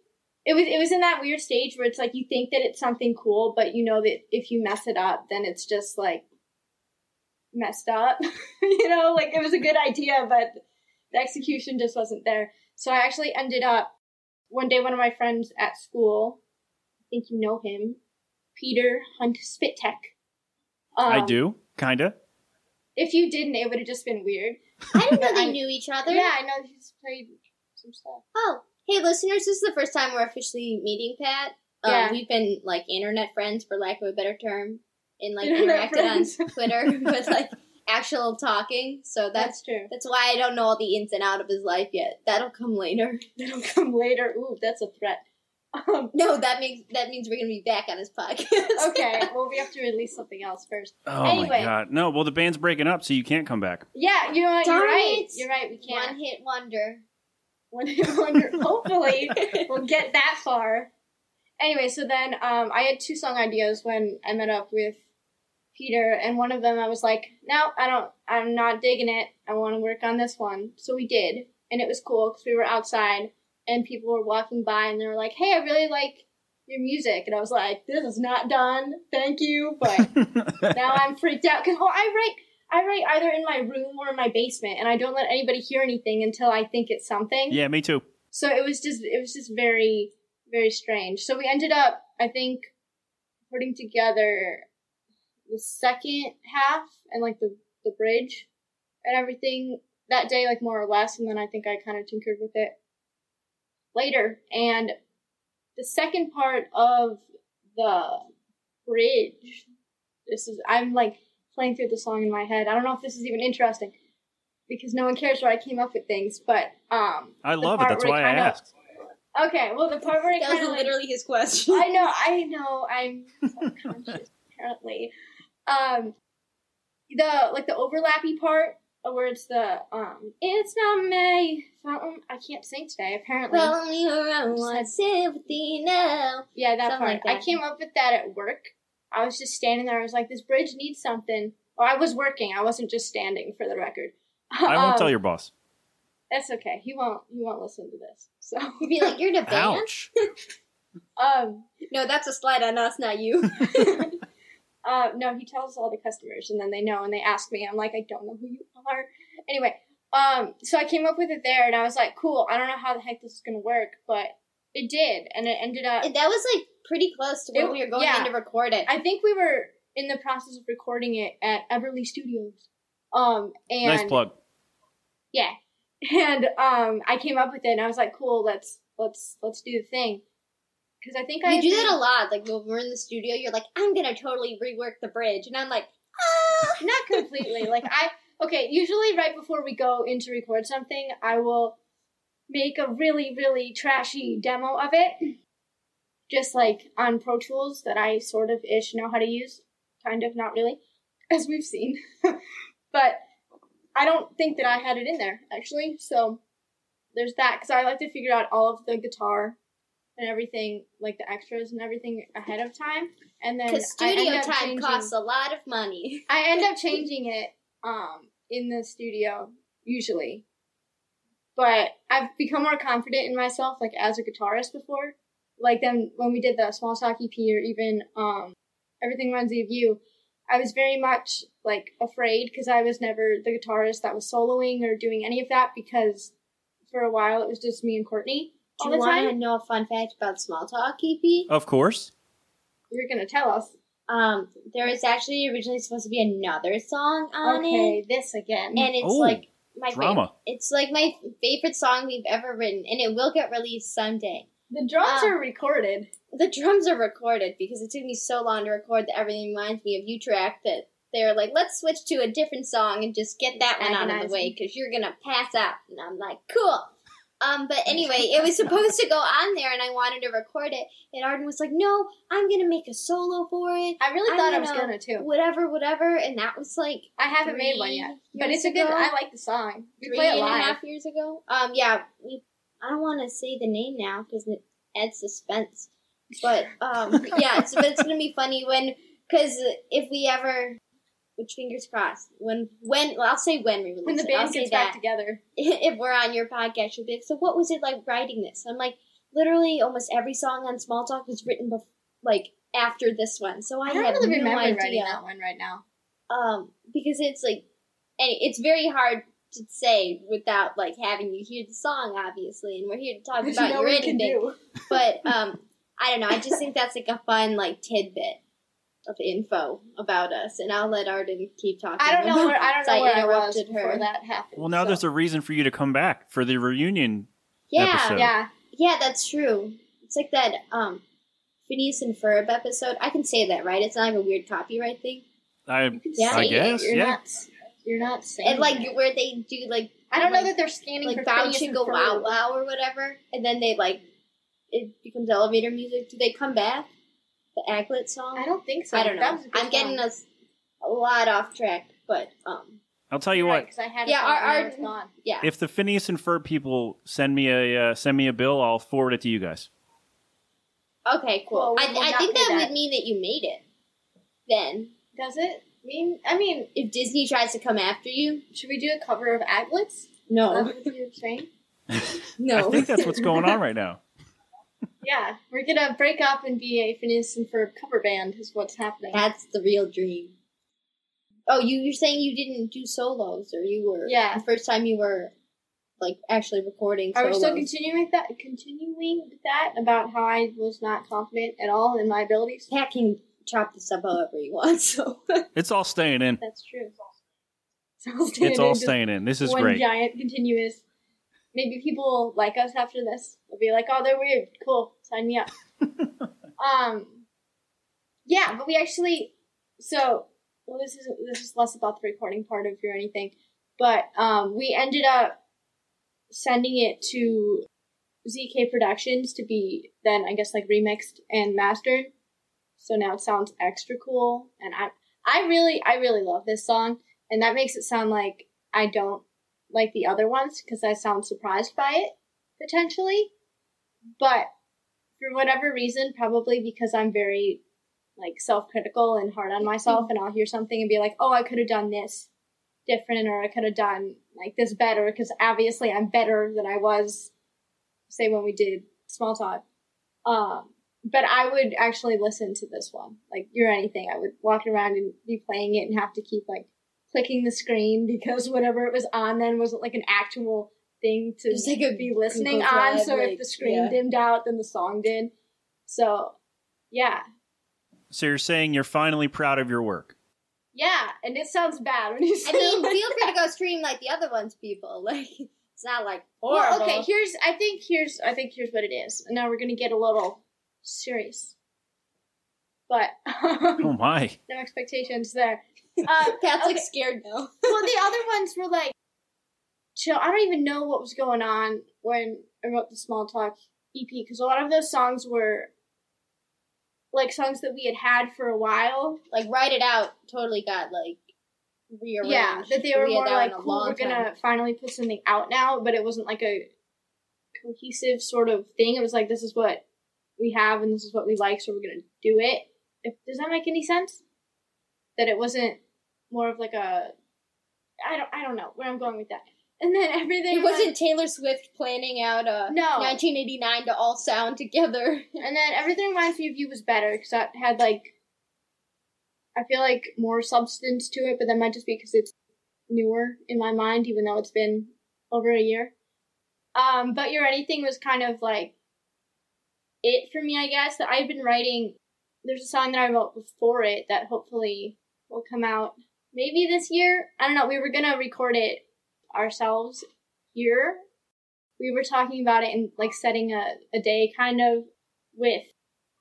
it was it was in that weird stage where it's like you think that it's something cool, but you know that if you mess it up, then it's just like messed up. you know, like it was a good idea, but the execution just wasn't there. So I actually ended up one day one of my friends at school, I think you know him, Peter Hunt Spitek. I Um, do, kinda. If you didn't, it would have just been weird. I didn't know they I- knew each other. Yeah, I know he's played some stuff. Oh, hey, listeners! This is the first time we're officially meeting Pat. Um, Yeah. we've been like internet friends, for lack of a better term, and like Internet interacted on. Twitter with like actual talking. So that's That's true. that's why I don't know all the ins and out of his life yet. That'll come later. That'll come later. Ooh, that's a threat. Um, No, that means that means we're gonna be back on his podcast. okay, well, we have to release something else first. Oh anyway, my god. No, well the band's breaking up, so you can't come back. yeah, you know what? Darn You're right. it. You're right. We can't. One hit wonder. One hit wonder. Hopefully, we'll get that far. Anyway, so then um, I had two song ideas when I met up with Peter, and one of them I was like, "No, I don't. I'm not digging it. I want to work on this one." So we did, and it was cool because we were outside and people were walking by, and they were like, "Hey, I really like." Your music, and I was like, "This is not done, thank you." But now I'm freaked out because oh, I write, I write either in my room or in my basement, and I don't let anybody hear anything until I think it's something. Yeah, me too. So it was just it was just very very strange. So we ended up I think putting together the second half and like the the bridge and everything that day like more or less and then I think I kind of tinkered with it later and the second part of the bridge this is I'm like playing through the song in my head. I don't know if this is even interesting because no one cares where I came up with things, but um I love it. That's where why I kinda- asked. Okay, well, the part where it That kind was of literally his question. I know, I know, I'm subconscious apparently. Um, the like the overlappy part where it's the um, it's not me. Fountain. I can't sing today. Apparently, Follow me around, want sympathy now. yeah, that something part. like that. I came up with that at work. I was just standing there. I was like, this bridge needs something. Well, I was working. I wasn't just standing. For the record, I won't Um, tell your boss. That's okay. He won't. He won't listen to this. So, You'd be like, you're the band. Ouch. um, No, that's a slide on us, not you. Uh, no, he tells all the customers, and then they know, and they ask me. I'm like, I don't know who you are. Anyway, um, so I came up with it there, and I was like, cool. I don't know how the heck this is gonna work, but it did, and it ended up. And that was like pretty close to when It- we were going yeah. in to record it. I think we were in the process of recording it at Everly Studios. Um, and nice plug. yeah, and um, I came up with it, and I was like, cool. Let's let's let's do the thing. Because I think I you do that a lot. Like when we're in the studio, you're like, I'm gonna totally rework the bridge, and I'm like, ah. not completely. like I okay, usually right before we go in to record something, I will make a really really trashy demo of it, just like on Pro Tools that I sort of ish know how to use, kind of not really, as we've seen. but I don't think that I had it in there actually. So there's that because I like to figure out all of the guitar and everything, like the extras and everything ahead of time, and then Because I end studio time changing- costs a lot of money. I end up changing it um in the studio usually. But I've become more confident in myself like as a guitarist before. Like then when we did the small talk EP or even um everything reminds me of you, I was very much like afraid because I was never the guitarist that was soloing or doing any of that because for a while it was just me and Courtney Do all you the want to time. know a fun fact about Small Talk EP? Of course. You're gonna tell us. Um, there is actually originally supposed to be another song on Okay, it, this again. and it's Oh, like my drama. favorite. It's like my favorite song we've ever written, and it will get released someday. the drums um, are recorded. The drums are recorded because it took me so long to record that everything reminds me of you track that they were like, let's switch to a different song and just get that one out of the way because you're gonna pass out. And I'm like, cool. Um, but anyway, it was supposed to go on there, and I wanted to record it. And Arden was like, "No, I'm gonna make a solo for it. I really I'm thought I was gonna too. Whatever, whatever." And that was like I haven't made one yet, but it's a good. ago. I like the song. We three play it and a half years ago. Um, yeah, we. I don't want to say the name now because it adds suspense. But um, yeah, it's, but it's gonna be funny when because if we ever, which fingers crossed, when when well, I'll say when we release When the it, band say gets back together. if we're on your podcast, you'll be like, so what was it like writing this? I'm like, literally, almost every song on Small Talk was written bef- like after this one, so I, I don't have really no remember idea. writing that one right now. Um, because it's like, and it's very hard to say without like having you hear the song, obviously, and we're here to talk But you about know your what you can ending. But um, I don't know. I just think that's like a fun like tidbit of info about us, and I'll let Arden keep talking. I don't know where I don't So know where I was interrupted before that happened. Well, now there's a reason for you to come back for the reunion Yeah, episode. Yeah, yeah, that's true. It's like that um, Phineas and Ferb episode. I can say that, right? It's not like a weird copyright thing. I, Yeah. I say it. guess, You're yeah. not. You're not saying. And like it. where they do like I don't know that they're scanning like for bow Phineas and chingle wow Ferb. wow or whatever, and then they like it becomes elevator music. Do they come back? The Aglet song. I don't think so. I don't That know. was I'm getting us a lot off track, but um, I'll tell you Right, what. 'cause I had Yeah, yeah, our- our, our- gone. yeah. If the Phineas and Ferb people send me a uh, send me a bill, I'll forward it to you guys. okay, cool. Well, we I, I think that, that. would mean that you made it. Then, Does it? Mean, I mean, if Disney tries to come after you, should we do a cover of Aglets? no, Is that what you're saying? no. I think that's what's going on right now. Yeah, we're gonna break up and be a Phineas and Ferb cover band. Is what's happening. That's the real dream. Oh, you you're saying you didn't do solos, or you were Yeah. the first time you were like actually recording. Are we still continuing with that? Continuing with that about how I was not confident at all in my abilities. Pat can chop this up however he wants. So It's all staying in. That's true. It's all staying. It's all in, just staying in. This is one great. giant continuous. Maybe people will like us after this. They'll be like, "Oh, they're weird. Cool, sign me up." um, yeah, but we actually. So, well, this is this is less about the recording part of you or anything, but um, we ended up sending it to ZK Productions to be then I guess like remixed and mastered. So now it sounds extra cool, and I I really I really love this song, and that makes it sound like I don't like the other ones because I sound surprised by it potentially, but for whatever reason, probably because I'm very like self-critical and hard on myself, and I'll hear something and be like, oh, I could have done this different, or I could have done like this better because obviously I'm better than I was, say when we did small talk. Um, but I would actually listen to this one. Like you're anything, I would walk around and be playing it and have to keep like clicking the screen because whatever it was on then wasn't like an actual thing to Just like a be listening Google on. Drive, So like, if the screen yeah. dimmed out, then the song did. So yeah, So you're saying you're finally proud of your work. yeah, and it sounds bad when you say I mean, it. feel free to go stream like the other ones, people. Like it's not like horrible. Well, okay, here's I think here's I think here's what it is. And now we're gonna get a little serious. But Oh my. no expectations there. Uh, Pat's like scared now. well, the other ones were like chill. I don't even know what was going on when I wrote the small talk EP because a lot of those songs were like songs that we had had for a while. like write it out. Totally got like rearranged. Yeah, that they were We more like, cool, we're gonna time. finally put something out now, but it wasn't like a cohesive sort of thing. It was like, this is what we have and this is what we like, so we're gonna do it. If, does that make any sense? That it wasn't more of like a, I don't, I don't know where I'm going with that. And then everything It wasn't Taylor Swift planning out a No. 1989 to all sound together. And then everything reminds me of you was better because that had like, I feel like more substance to it, but that might just be because it's newer in my mind, even though it's been over a year. Um, but your anything was kind of like it for me, I guess. That I've been writing. There's a song that I wrote before it that hopefully will come out maybe this year. I don't know. We were gonna record it ourselves here. We were talking about it and like setting a, a day kind of with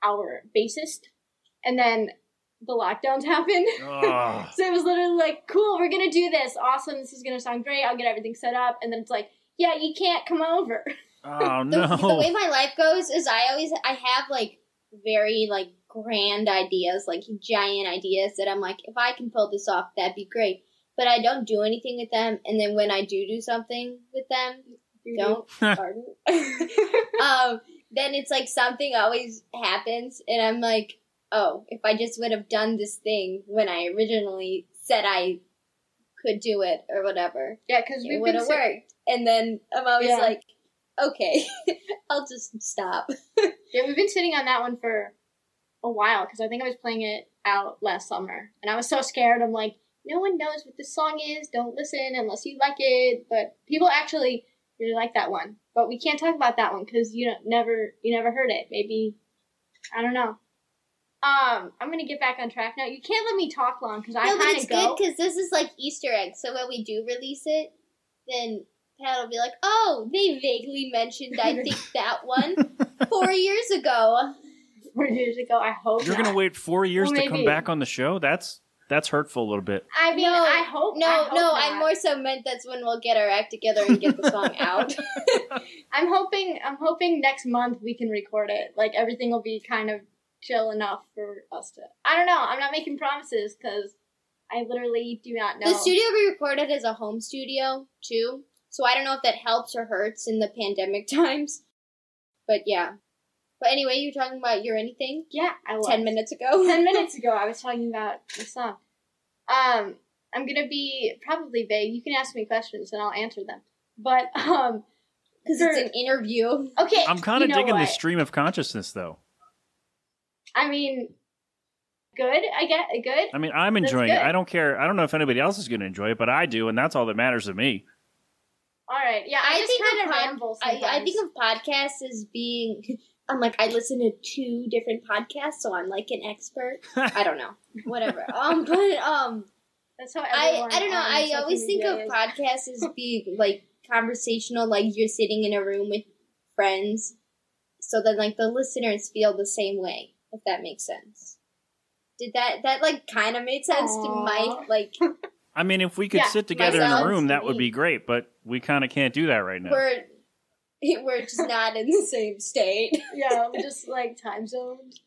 our bassist. And then the lockdowns happened. Ah. Ugh. so it was literally like, cool, we're gonna do this. Awesome, this is gonna sound great. I'll get everything set up, and then it's like, yeah, you can't come over. Oh the, no. the way my life goes is I always I have like very like grand ideas, like giant ideas that I'm like, if I can pull this off, that'd be great. But I don't do anything with them, and then when I do do something with them, don't pardon. um, then it's like something always happens, and I'm like, oh, if I just would have done this thing when I originally said I could do it or whatever, Yeah, because it we've would been have worked. And then I'm always Yeah. like, okay, I'll just stop. Yeah, we've been sitting on that one for a while because I think I was playing it out last summer, and I was so scared. I'm like, no one knows what this song is. Don't listen unless you like it. But people actually really like that one. But we can't talk about that one because you don't, never you never heard it. Maybe I don't know. Um, I'm gonna get back on track now. You can't let me talk long because I no, but kind it's of good go. because this is like Easter egg. So when we do release it, then Pat will be like, "Oh, they vaguely mentioned I think that one four years ago." Four years ago, I hope You're not. gonna wait four years Well, to come back on the show? That's that's hurtful a little bit. I mean, no, I hope. No, I hope no, not. I more so meant that's when we'll get our act together and get the song out. I'm hoping I'm hoping next month we can record it. Like everything will be kind of chill enough for us to. I don't know. I'm not making promises because I literally do not know. The studio we recorded is a home studio too, so I don't know if that helps or hurts in the pandemic times. But yeah. But anyway, you were talking about your anything Yeah, I was. ten minutes ago. Ten minutes ago, I was talking about the song. Um, I'm gonna be probably vague. You can ask me questions and I'll answer them. But um, because it's an interview. okay, I'm kind of you know digging the stream of consciousness, though. I mean, good. I get good. I mean, I'm enjoying it. I don't care. I don't know if anybody else is going to enjoy it, but I do, and that's all that matters to me. All right. Yeah, I, I just think kind of of pod- ramble. I, I think of podcasts as being. I'm like I listen to two different podcasts, so I'm like an expert. I don't know, whatever. Um, but um, that's how I. I don't know. I always think of is. podcasts as being like conversational, like you're sitting in a room with friends, so then like the listeners feel the same way. If that makes sense. Did that that like kind of made sense to my Aw. like I mean, if we could Yeah, sit together in a room, that would be great, but we kind of can't do that right now. we're we're just not in the same state. yeah, just like time zones.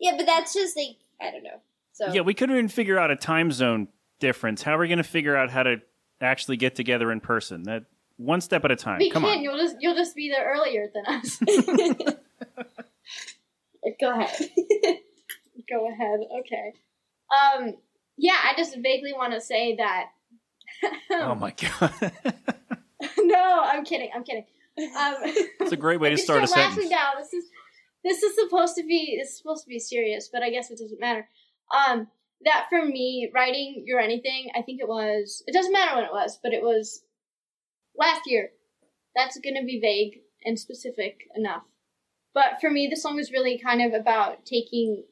Yeah, but that's just like I don't know. So Yeah, we couldn't even figure out a time zone difference. How are we going to figure out how to actually get together in person? That one step at a time. We Come can. on. You'll just you'll just be there earlier than us. go ahead. Go ahead. Okay. Um. Yeah, I just vaguely want to say that. Oh my god, no, I'm kidding. I'm kidding. Um, that's a great way to start a sentence. now. This is this is supposed to be this supposed to be serious, but I guess it doesn't matter. Um, that for me, writing your anything, I think it was. It doesn't matter when it was, but it was last year. That's gonna be vague and specific enough. But for me, the song was really kind of about taking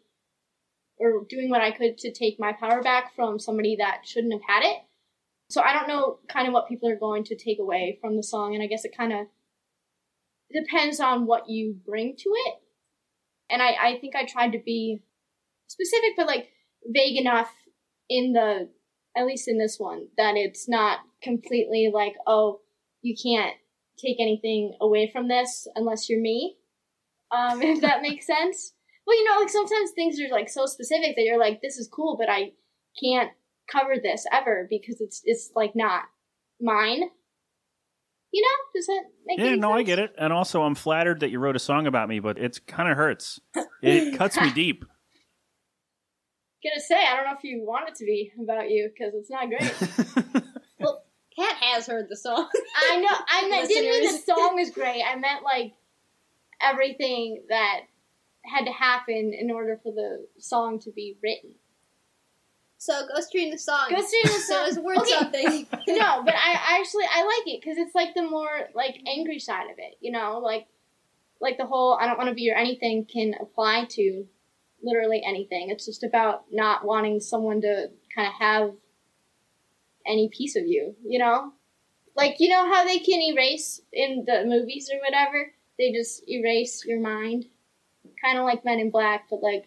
or doing what I could to take my power back from somebody that shouldn't have had it. So I don't know kind of what people are going to take away from the song, and I guess it kind of depends on what you bring to it. And I, I think I tried to be specific, but like vague enough in the, at least in this one, that it's not completely like, oh, you can't take anything away from this unless you're me. Um, if that makes sense. Well, you know, like sometimes things are like so specific that you're like, this is cool, but I can't cover this ever because it's it's like not mine. You know, does that make Yeah, any no, sense? I get it. And also, I'm flattered that you wrote a song about me, but it kind of hurts. It cuts me deep. Gonna say, I don't know if you want it to be about you because it's not great. Pat has heard the song. I know. I meant, didn't mean the song was great. I meant like everything that had to happen in order for the song to be written. So go stream the song. Go stream the So song. it's worth Okay. something. no, but I I actually I like it because it's like the more like angry side of it. You know, like like the whole I don't want to be your anything can apply to literally anything. It's just about not wanting someone to kind of have any piece of you. You know, like you know how they can erase in the movies or whatever. They just erase your mind, kind of like Men in Black, but like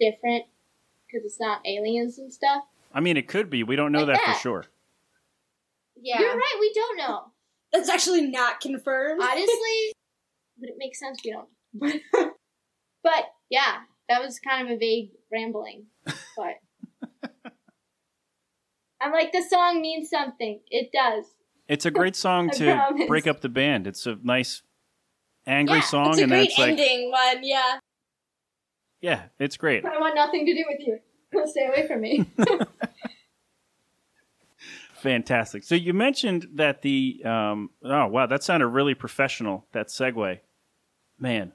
different. Because it's not aliens and stuff. I mean, it could be. We don't know Like that, for sure. Yeah. You're right. We don't know. That's actually not confirmed. Honestly, but it makes sense we don't. but yeah, that was kind of a vague rambling. But I'm like, the song means something. It does. It's a great song to promise. break up the band. It's a nice, angry yeah, song, it's a and then great it's like, ending one. Yeah. Yeah, it's great. I want nothing to do with you. Stay away from me. Fantastic. So you mentioned that the um, oh wow, that sounded really professional. That segue, man.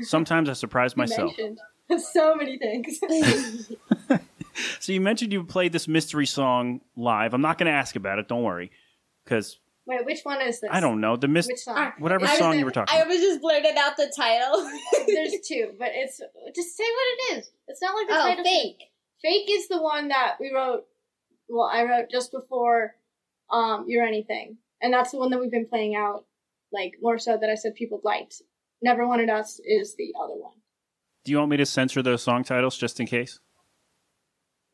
Sometimes I surprise myself. mentioned so many things. So you mentioned you played this mystery song live. I'm not going to ask about it. Don't worry, because Wait, which one is this? I don't know the mis- Which song? whatever I was- song you were talking. I about. was just blurted out the title. There's two, but it's just say what it is. It's not like the Oh, title. fake. Fake is the one that we wrote. Well, I wrote just before um You're Anything, and that's the one that we've been playing out like more so that I said people liked. Never Wanted Us is the other one. Do you want me to censor those song titles just in case?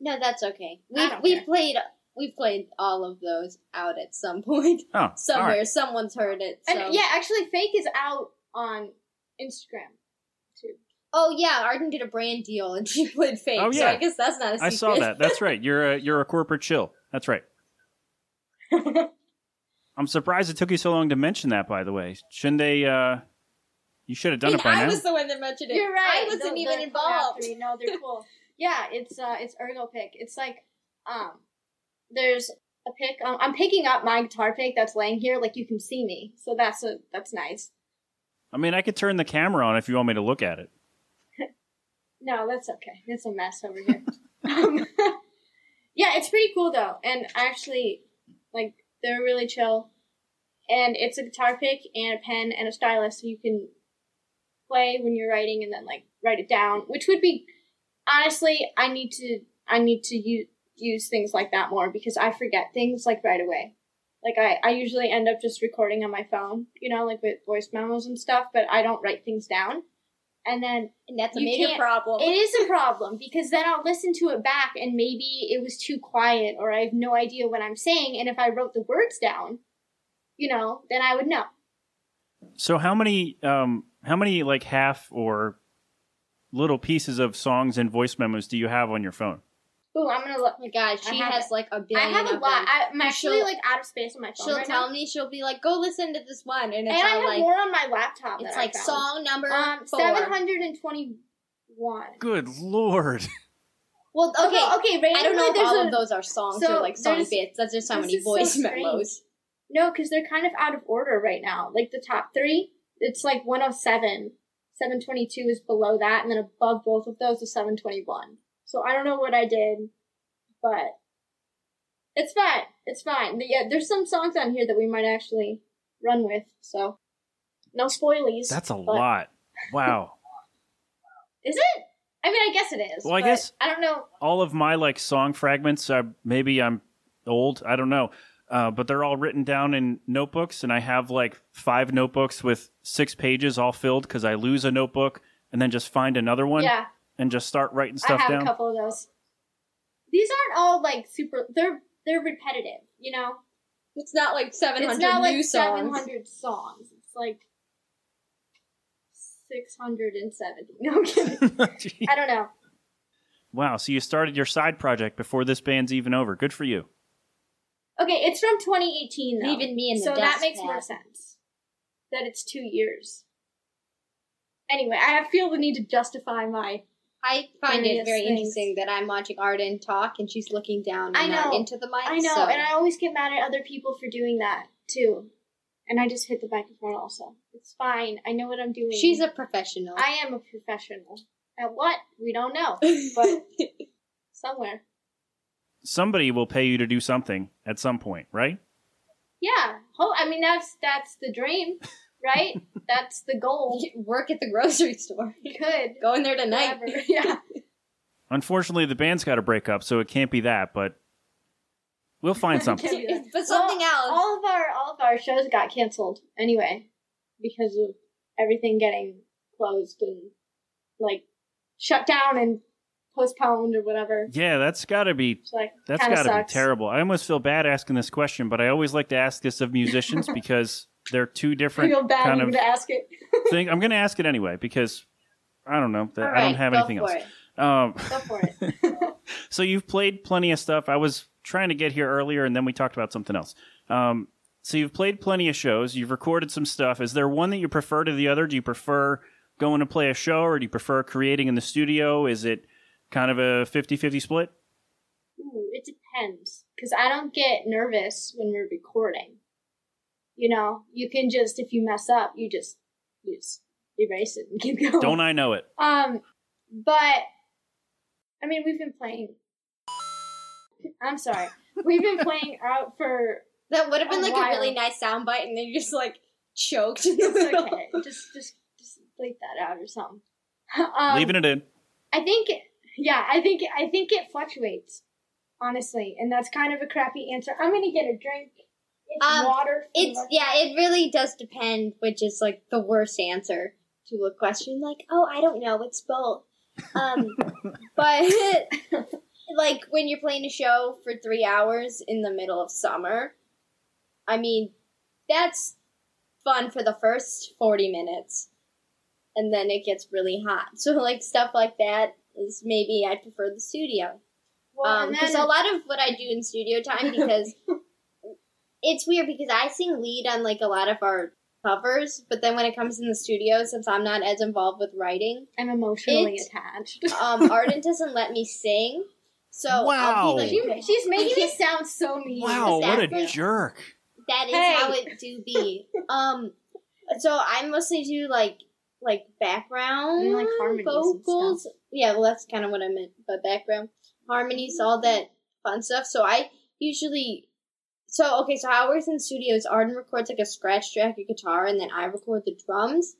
no, that's okay. We've we've played we've played all of those out at some point. Oh, Somewhere, right. someone's heard it. So. And yeah, actually, Fake is out on Instagram too. Oh yeah, Arden did a brand deal and she played fake. Oh, So yeah. I guess that's not a secret. I saw that. That's right. You're a you're a corporate chill. That's right. I'm surprised it took you so long to mention that. By the way, shouldn't they? uh You should have done And it by I now. was the one that mentioned it. You're right. I wasn't No, even involved. cool. No, they're cool. yeah, it's uh, it's ergo pick. It's like um, there's a pick. Um, I'm picking up my guitar pick that's laying here, like you can see me. So that's a that's nice. I mean, I could turn the camera on if you want me to look at it. No, that's okay. It's a mess over here. um, yeah, it's pretty cool though, and actually, like they're really chill. And it's a guitar pick and a pen and a stylus, so you can play when you're writing and then like write it down. Which would be honestly, I need to I need to use use things like that more because I forget things like right away. Like I, I usually end up just recording on my phone, you know, like with voice memos and stuff, but I don't write things down. And then And that's a major problem. It is a problem because then I'll listen to it back and maybe it was too quiet or I have no idea what I'm saying. And if I wrote the words down, you know, then I would know. So how many um how many like half or little pieces of songs and voice memos do you have on your phone? Ooh, I'm gonna look. Oh my God, she has it. like a I billion. have a of lot. them. I, I'm And actually she'll- like out of space on my phone She'll right tell now. me she'll be like, "Go listen to this one," and and it's I have like, more on my laptop. it's like song number um seven hundred and twenty-one. Good lord. Well, okay, Although, okay, I don't know if all a- of those are songs so or like song bits. That's just how many is so voice strange. memos. No, because they're kind of out of order right now. Like the top three, it's like 107. 722 is below that, and then above both of those is 721. So I don't know what I did, but it's fine. It's fine. But yeah, there's some songs on here that we might actually run with. So no spoilies. That's a but- lot. Wow. Is it? I mean, I guess it is. Well, I guess- I don't know. all of my like song fragments uh, maybe i'm old i don't know uh, but they're all written down in notebooks and i have like five notebooks with six pages all filled because i lose a notebook and then just find another one Yeah. And just start writing stuff I have down a couple of those. These aren't all like super. They're they're repetitive. You know. It's not like seven It's not like 700 songs. It's like 670. No, I'm kidding. Oh, I don't know. wow so you started your side project before this band's even over good for you Okay, it's from 2018 though. Leaving me in the So that dust, makes more sense. That it's two years. Anyway, I feel the need to justify my. I find it very things. interesting that I'm watching Arden talk and she's looking down and I not know. into the mic. I know, so- and I always get mad at other people for doing that too. And I just hit the microphone also. It's fine. I know what I'm doing. She's a professional. I am a professional. At what? We don't know. But somewhere. somebody will pay you to do something at some point right Yeah. I mean that's that's the dream, right? that's the goal. Work at the grocery store. Could. Go in there tonight. Whatever. Yeah. unfortunately the band's got to break up so it can't be that but we'll find something Can't be that. But something Well, else. All of our all of our shows got canceled anyway because of everything getting closed and like shut down and postponed or whatever. Yeah, that's got to be So, like, that's kinda got to be terrible. I almost feel bad asking this question, but I always like to ask this of musicians because they're two I different feel bad kind even of to ask it. thing. I'm going to ask it anyway because I don't know. that All I don't right, have go anything for else. it. Um, Go for it. so you've played plenty of stuff. I was trying to get here earlier, and then we talked about something else. Um, so you've played plenty of shows. You've recorded some stuff. Is there one that you prefer to the other? Do you prefer going to play a show, or do you prefer creating in the studio? Is it kind of a 50-50 split? Ooh, it depends. Because I don't get nervous when we're recording. You know, you can just, if you mess up, you just, you just erase it and keep going. Don't I know it? Um, but, I mean, we've been playing. I'm sorry. We've been playing out for. That would have been a like while. a really nice soundbite, and then you just like choked. It's okay. just, just, just bleep that out or something. Um, Leaving it in. I think, yeah, I think, I think it fluctuates, honestly, and that's kind of a crappy answer. I'm gonna get a drink. It's Um, water. It's yeah, it really does depend, which is like the worst answer to a question. Like, oh, I don't know, it's both. Um, but like when you're playing a show for three hours in the middle of summer, I mean, that's fun for the first forty minutes, and then it gets really hot. So like stuff like that is maybe I prefer the studio. Well, Um, because then- a lot of what I do in studio time because it's weird because I sing lead on like a lot of our covers, but then when it comes in the studio, since I'm not as involved with writing, I'm emotionally it- attached. um, Arden doesn't let me sing, so I'll Wow. be like, She- she's making me sound so mean. Wow, what a Exactly. jerk. that is Hey. how it do be. Um, so I mostly do like like background And, like, harmonies and vocals. Yeah, well, that's kind of what I meant. But background harmonies, all that fun stuff. So I usually. So okay, so how it works in studios, Arden records like a scratch track, a guitar, and then I record the drums,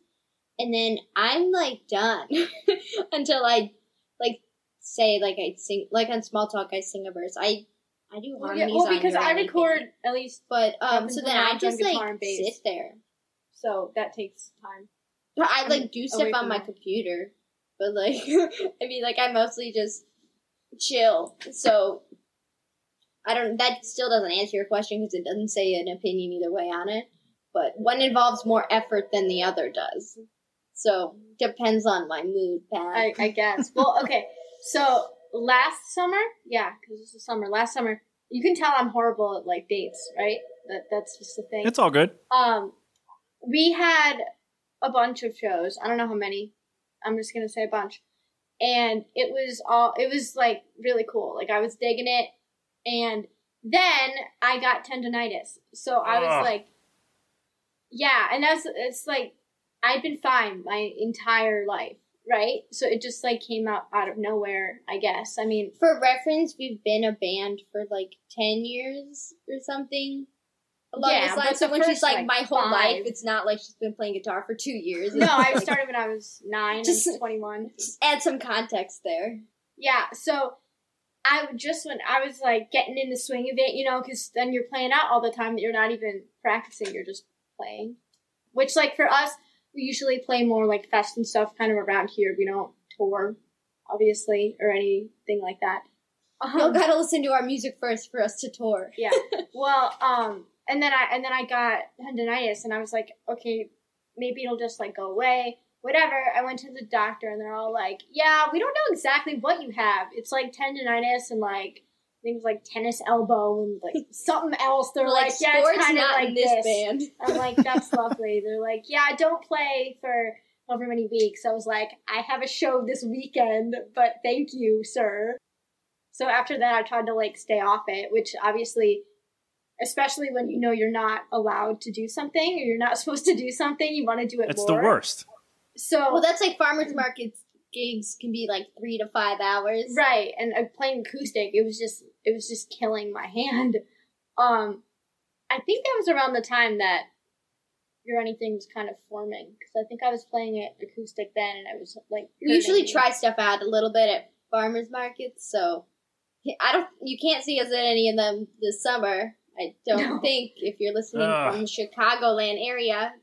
and then I'm like done until I like say like I sing like on small talk I sing a verse. I I do Well, yeah, harmonies well, because I record at least, But um, so then I just like sit there. so that takes time. But I like do stuff on my that. computer, but like I mean, like I mostly just chill. So I don't. That still doesn't answer your question because it doesn't say an opinion either way on it. But one involves more effort than the other does. So depends on my mood, Pat. I, I guess. Well, okay. So last summer, yeah, because this is summer. Last summer, you can tell I'm horrible at like dates, right? That that's just the thing. It's all good. Um, we had a bunch of shows. I don't know how many. I'm just gonna say a bunch, and it was all. It was like really cool. Like I was digging it, and then I got tendonitis. So I was Ugh. like, yeah, and that's it's like I'd been fine my entire life, right? So it just like came out out of nowhere. I guess. I mean, For reference, we've been a band for like ten years or something. Along Yeah, this but line. So when she's like, like, my whole five- life, it's not like she's been playing guitar for two years. no, I started when I was nine. Just- and 21. Just add some context there. Yeah, so I would just when I was like getting in the swing of it, you know, because then you're playing out all the time. That you're not even practicing; you're just playing. Which, like for us, we usually play more like fest and stuff, kind of around here. We don't tour, obviously, or anything like that. You Um, gotta listen to our music first for us to tour. yeah. Well, um, and then I and then I got tendonitis, and I was like, okay, maybe it'll just like go away. Whatever. I went to the doctor, and they're all like, yeah, we don't know exactly what you have. It's like tendonitis and like things like tennis elbow and like something else. They're like, like, yeah, sports it's kind of not like this this. band. I'm like, that's lovely. They're like, yeah, don't play for however many weeks. I was like, I have a show this weekend, but thank you, sir. So after that, I tried to like stay off it, which obviously, especially when you know you're not allowed to do something or you're not supposed to do something, you want to do it It's more. the worst. So Well, that's like farmers markets gigs can be like three to five hours. right, and uh, playing acoustic, it was just it was just killing my hand. Um, I think that was around the time that your anything was kind of forming because I think I was playing it acoustic then, and I was like We usually try stuff out a little bit at farmers markets, so I don't. You can't see us at any of them this summer. I don't No. think if you're listening Ugh. from the Chicagoland area.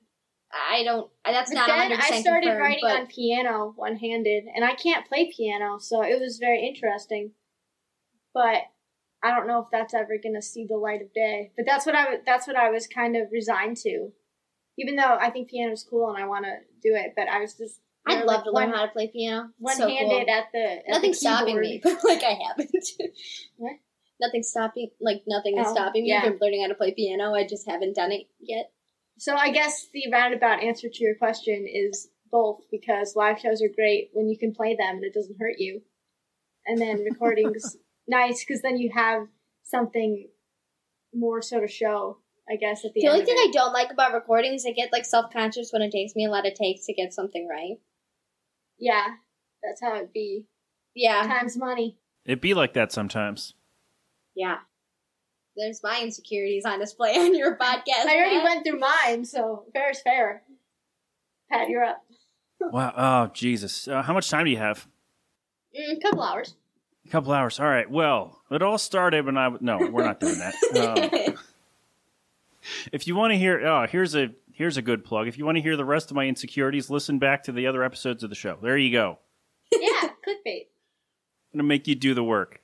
I don't. That's But not then 100 I started confirmed, writing but on piano one handed, and I can't play piano, so it was very interesting. But I don't know if that's ever going to see the light of day. But that's what I was. That's what I was kind of resigned to, even though I think piano's cool and I want to do it. But I was just. I'd love like, to learn one- how to play piano. One So handed cool. at the at Nothing's the stopping me, but like I haven't. What? Nothing's stopping. Like nothing is Oh, stopping me yeah. from learning how to play piano. I just haven't done it yet. So I guess the roundabout answer to your question is both because live shows are great when you can play them and it doesn't hurt you, and then recordings nice because then you have something more sort of show. I guess at the, The end only thing it. I don't like about recordings, I get like self conscious when it takes me a lot of takes to get something right. yeah, that's how it be. Yeah, Time's money. It be like that sometimes. yeah. There's my insecurities on display on your podcast. I already Pat. went through mine, so fair is fair. Pat, you're up. Wow. Oh, Jesus. Uh, how much time do you have? Mm, couple hours. A couple hours. All right. Well, it all started when I. No, we're not doing that. Um, if you want to hear, oh, here's a here's a good plug. If you want to hear the rest of my insecurities, listen back to the other episodes of the show. There you go. Yeah, clickbait. I'm gonna make you do the work.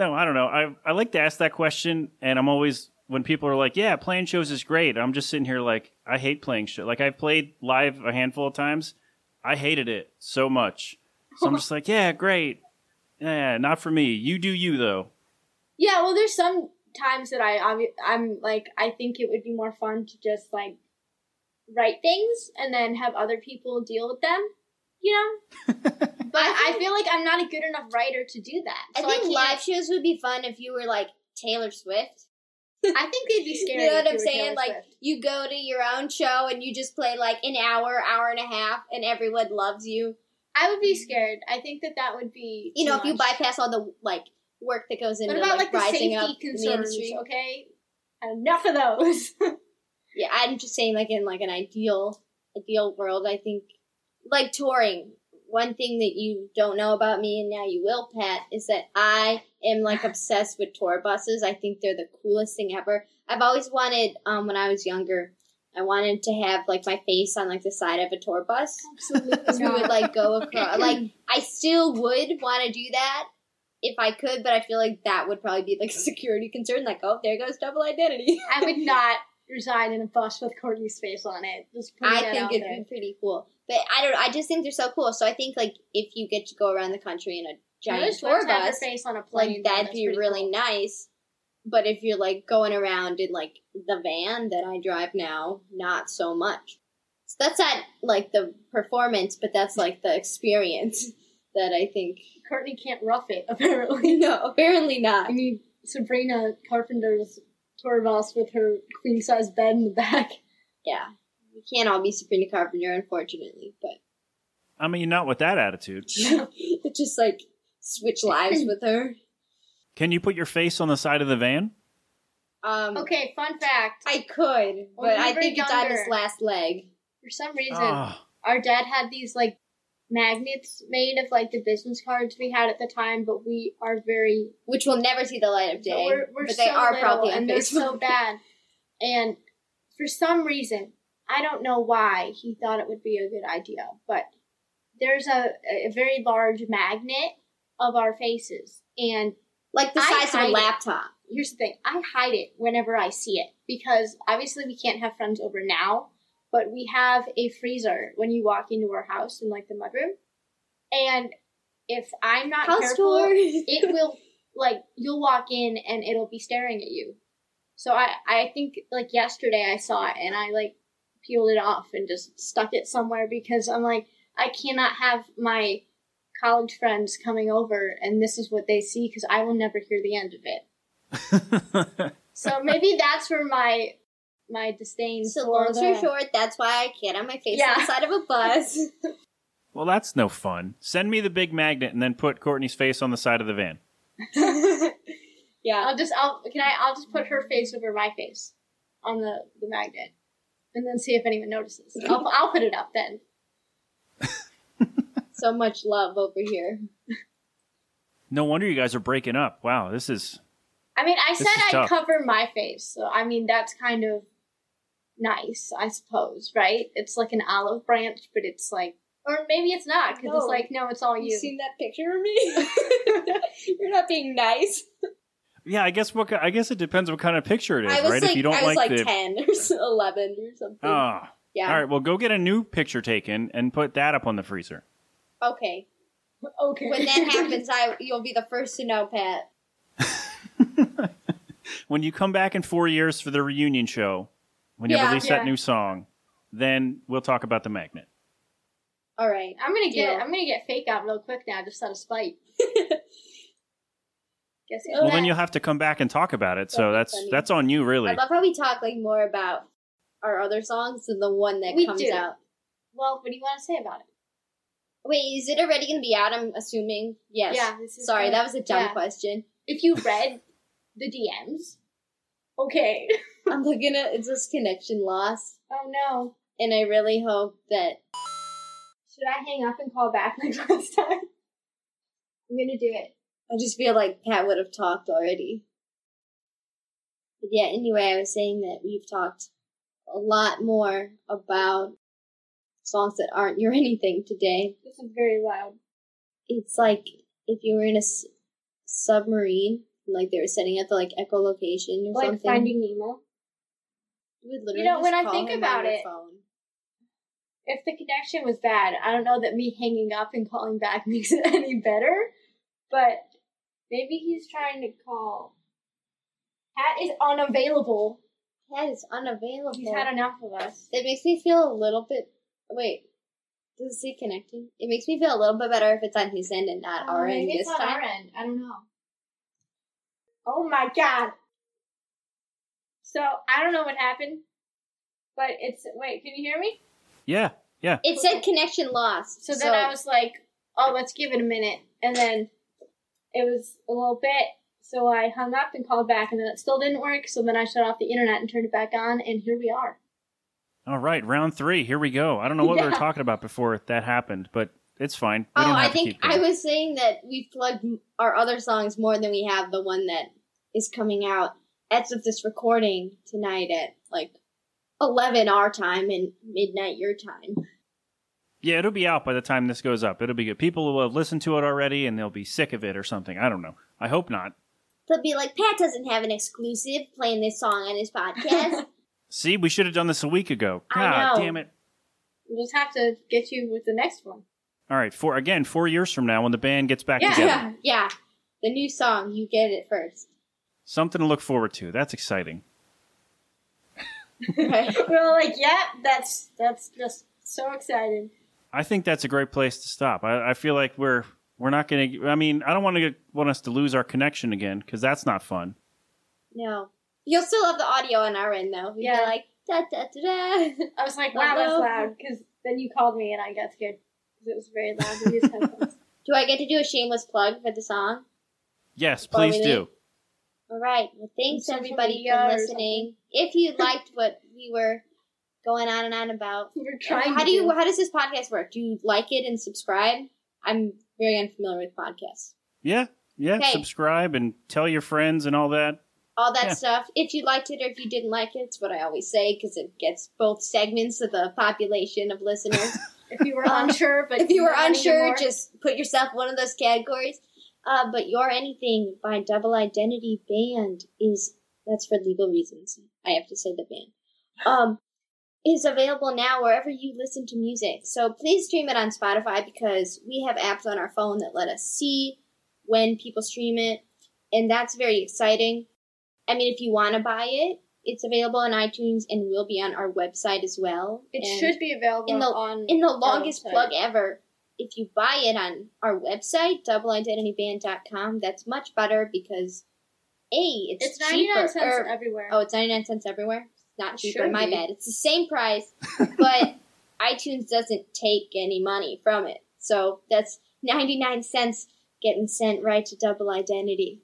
No, I don't know. I I like to ask that question, and I'm always when people are like, "Yeah, playing shows is great." I'm just sitting here like, I hate playing shows. Like I've played live a handful of times. I hated it so much. So I'm just like, yeah, great. Yeah, not for me. You do you though. Yeah, well, there's some times that I obvi- I'm like I think it would be more fun to just like write things and then have other people deal with them, you know. but I, feel like I'm not a good enough writer to do that. I think can't- live shows would be fun if you were like Taylor Swift. I think they'd be scary. You know what I'm saying? Taylor Like Swift. you go to your own show and you just play like an hour, hour and a half, and everyone loves you. I would be scared. I think that that would be. You know, if you bypass all the like work that goes into What about like, like, the rising safety up in the concerns? industry. Okay, enough of those. Yeah, I'm just saying, like in like an ideal ideal world, I think like touring. One thing that you don't know about me, and now you will, Pat, is that I am like obsessed with tour buses. I think they're the coolest thing ever. I've always wanted, um, when I was younger, I wanted to have like my face on like the side of a tour bus. Because we would like go across. Like I still would want to do that if I could, but I feel like that would probably be like a security concern. Like, oh, there goes double identity. I would not reside in a bus with Courtney's face on it. Just I think it'd there. be pretty cool. But I don't. I just think they're so cool. So I think like if you get to go around the country in a giant tour bus, face on a plane. like that'd be really cool. nice. But if you're like going around in like the van that I drive now, not so much. So that's not like the performance, but that's like the experience that I think. Courtney can't rough it. Apparently, No, apparently not. I mean, Sabrina Carpenter's tour bus with her queen size bed in the back. Yeah, we can't all be Sabrina Carpenter, unfortunately. But I mean, not with that attitude. just like switch lives with her. Can you put your face on the side of the van? Um, Okay, fun fact. I could, but When I were think it's on his last leg. For some reason, Ah. our dad had these like magnets made of like the business cards we had at the time, but we are very which will never see the light of day. But we're, we're but so they are little probably on and they're so bad. And for some reason, I don't know why he thought it would be a good idea, but there's a, a very large magnet of our faces, and like the size of a hide it. laptop. Here's the thing: I hide it whenever I see it because obviously we can't have friends over now, but we have a freezer when you walk into our house in like the mudroom, and if I'm not House careful, it will like you'll walk in and it'll be staring at you. So I I think like yesterday I saw it and I like peeled it off and just stuck it somewhere because I'm like I cannot have my college friends coming over and this is what they see because I will never hear the end of it. So maybe that's where my my disdain So for long story short, that's why I can't have my face Yeah. on the side of a bus. Well, that's no fun. Send me the big magnet and then put Courtney's face on the side of the van. yeah. I'll just I'll can I I'll just put her face over my face on the the magnet and then see if anyone notices. I'll I'll put it up then. so much love over here. No wonder you guys are breaking up. Wow, this is I mean, I said I'd tough. cover my face, so I mean that's kind of nice, I suppose, right? It's like an olive branch, but it's like, or maybe it's not because No. it's like, no, it's all you. You seen that picture of me? You're not being nice. Yeah, I guess what I guess it depends what kind of picture it is, I was right? like, if you don't I was like, the ten or s- eleven or something. Oh. Yeah. All right, well go get a new picture taken and put that up on the freezer. Okay. Okay. When that happens, I you'll be the first to know, Pat. When you come back in 4 years for the reunion show, when you Yeah. release Yeah. that new song, then we'll talk about the magnet. All right. I'm gonna get, Deal. I'm gonna get fake out real quick now, just out of spite. Guess who's Well, then you'll have to come back and talk about it. So That'd that's funny. that's on you really. I love how we talk like more about our other songs than the one that We comes do. out. Well, what do you want to say about it? Wait, is it already going to be out? I'm assuming. Yes. Yeah, this is Sorry, gonna- that was a dumb yeah. question. If you read the DMs, okay. I'm looking at it's this connection loss, Oh no. and I really hope that Should I hang up and call back like last time? I'm gonna do it. I just feel like Pat would have talked already. But yeah, anyway, I was saying that we've talked a lot more about songs that aren't your anything today. This is very loud. It's like if you were in a s- submarine, like they were setting up the like echolocation or Like something. Finding Nemo. you would literally You know, when I think about it- phone. If the connection was bad, I don't know that me hanging up and calling back makes it any better. But maybe he's trying to call. Pat is unavailable. Pat is unavailable. He's had enough of us. It makes me feel a little bit. Wait, does it say connecting? It makes me feel a little bit better if it's on his end and not Oh, our end maybe this it's on time. our end. I don't know. Oh my god. So I don't know what happened, but it's wait. Can you hear me? Yeah. Yeah. It said connection lost. So then I was like, oh, let's give it a minute, and then it was a little bit. So I hung up and called back, and then it still didn't work. So then I shut off the internet and turned it back on, and here we are. All right, round 3. Here we go. I don't know what we were talking about before that happened, but it's fine. We Oh, don't I to think keep I was saying that we plugged our other songs more than we have the one that is coming out as of this recording tonight at like eleven our time and midnight your time. Yeah, it'll be out by the time this goes up. It'll be good. People will have listened to it already and they'll be sick of it or something. I don't know. I hope not. They'll be like, Pat doesn't have an exclusive playing this song on his podcast. See, we should have done this a week ago. I God know. damn it. We'll just have to get you with the next one. All right, four again, 4 years from now when the band gets back yeah, together. yeah, yeah. The new song, you get it first. Something to look forward to. That's exciting. We're like, yeah, that's that's just so excited. I think that's a great place to stop. I, I feel like we're we're not going to I mean, I don't want to want us to lose our connection again cuz that's not fun. No. You'll still have the audio on our end though. You'll Yeah. be like da da da da. I was like, wow, that's loud. Because then you called me and I got scared because it was very loud. We used headphones. Do I get to do a shameless plug for the song? Yes, please do. All right. Well, thanks everybody media for or listening. If you liked what we were going on and on about, We're trying how to do you do. how does this podcast work? Do you like it and subscribe? I'm very unfamiliar with podcasts. Yeah. Yeah, Okay. subscribe and tell your friends and all that. All that Yeah. stuff. If you liked it or if you didn't like it, it's what I always say because it gets both segments of the population of listeners. If you were Um, unsure, but if you were unsure, anymore. just put yourself one of those categories. Uh, but Your Anything by Double Identity Band is that's for legal reasons. I have to say the band. Um, is available now wherever you listen to music. So please stream it on Spotify because we have apps on our phone that let us see when people stream it, and that's very exciting. I mean, if you want to buy it, it's available on iTunes and will be on our website as well. it And- should be available in the on in the longest website. plug ever. If you buy it on our website, doubleidentityband.com, that's much better because a it's, It's cheaper. nine cents or- everywhere. oh, it's ninety nine cents everywhere. Not cheaper. should My bad. It's the same price, but iTunes doesn't take any money from it, so that's ninety nine cents getting sent right to Double Identity.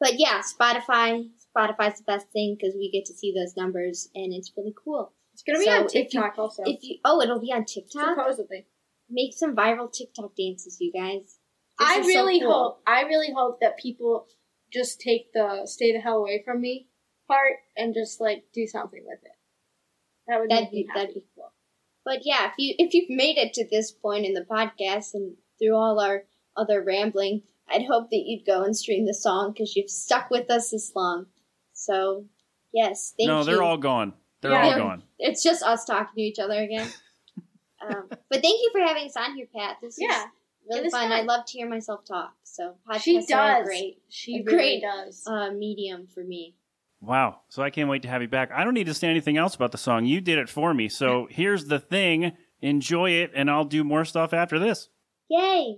But yeah, Spotify. Spotify's the best thing because we get to see those numbers, and it's really cool. It's gonna be So on if you- TikTok also. If you oh, it'll be on TikTok. supposedly. Make some viral TikTok dances, you guys. This I is so really cool. hope. I really hope that people just take the "stay the hell away from me" part and just like do something with it. That would that'd make me be that'd be cool. But yeah, if you if you've made it to this point in the podcast and through all our other rambling, I'd hope that you'd go and stream the song because you've stuck with us this long. So yes, thank no, you. they're all gone. They're Yeah. all gone. It's just us talking to each other again. um, but thank you for having us on here, Pat. This Yeah, is really fun. fun. I love to hear myself talk. So podcasts She are does. great. She a really great does. uh, medium for me. Wow. So I can't wait to have you back. I don't need to say anything else about the song. You did it for me. So here's the thing. Enjoy it, and I'll do more stuff after this. Yay!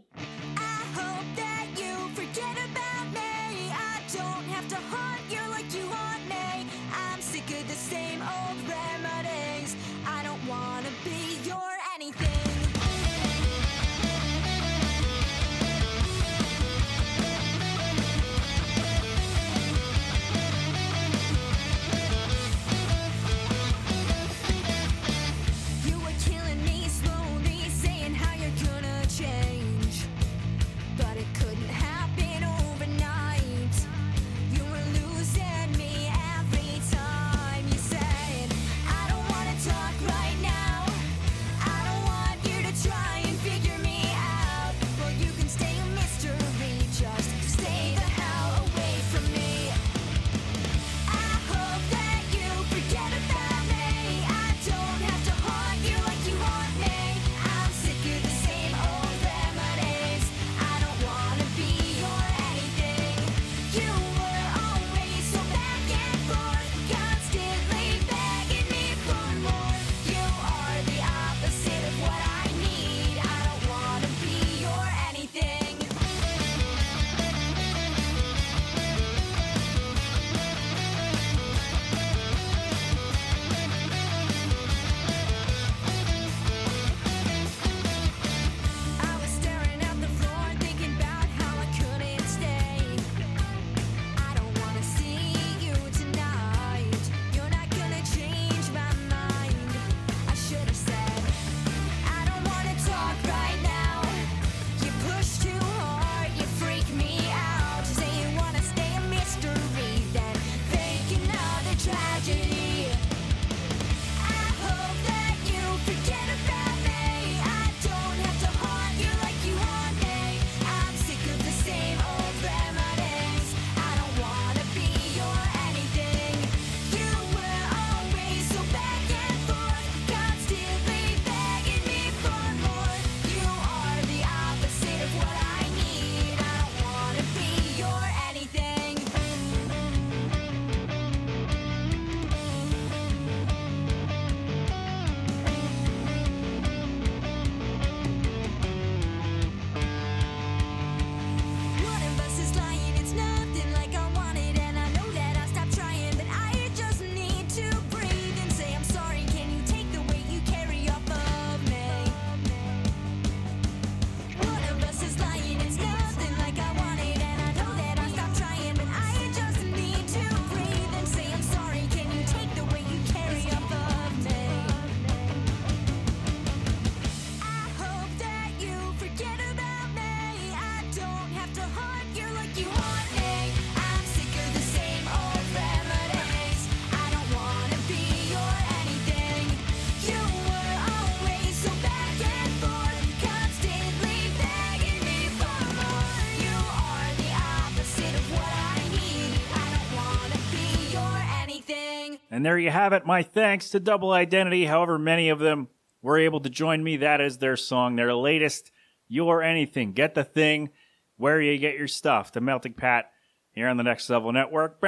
And there you have it. My thanks to Double Identity, however many of them were able to join me. That is their song, their latest, Your Anything. Get the thing where you get your stuff. The Melting Pat here on the Next Level Network.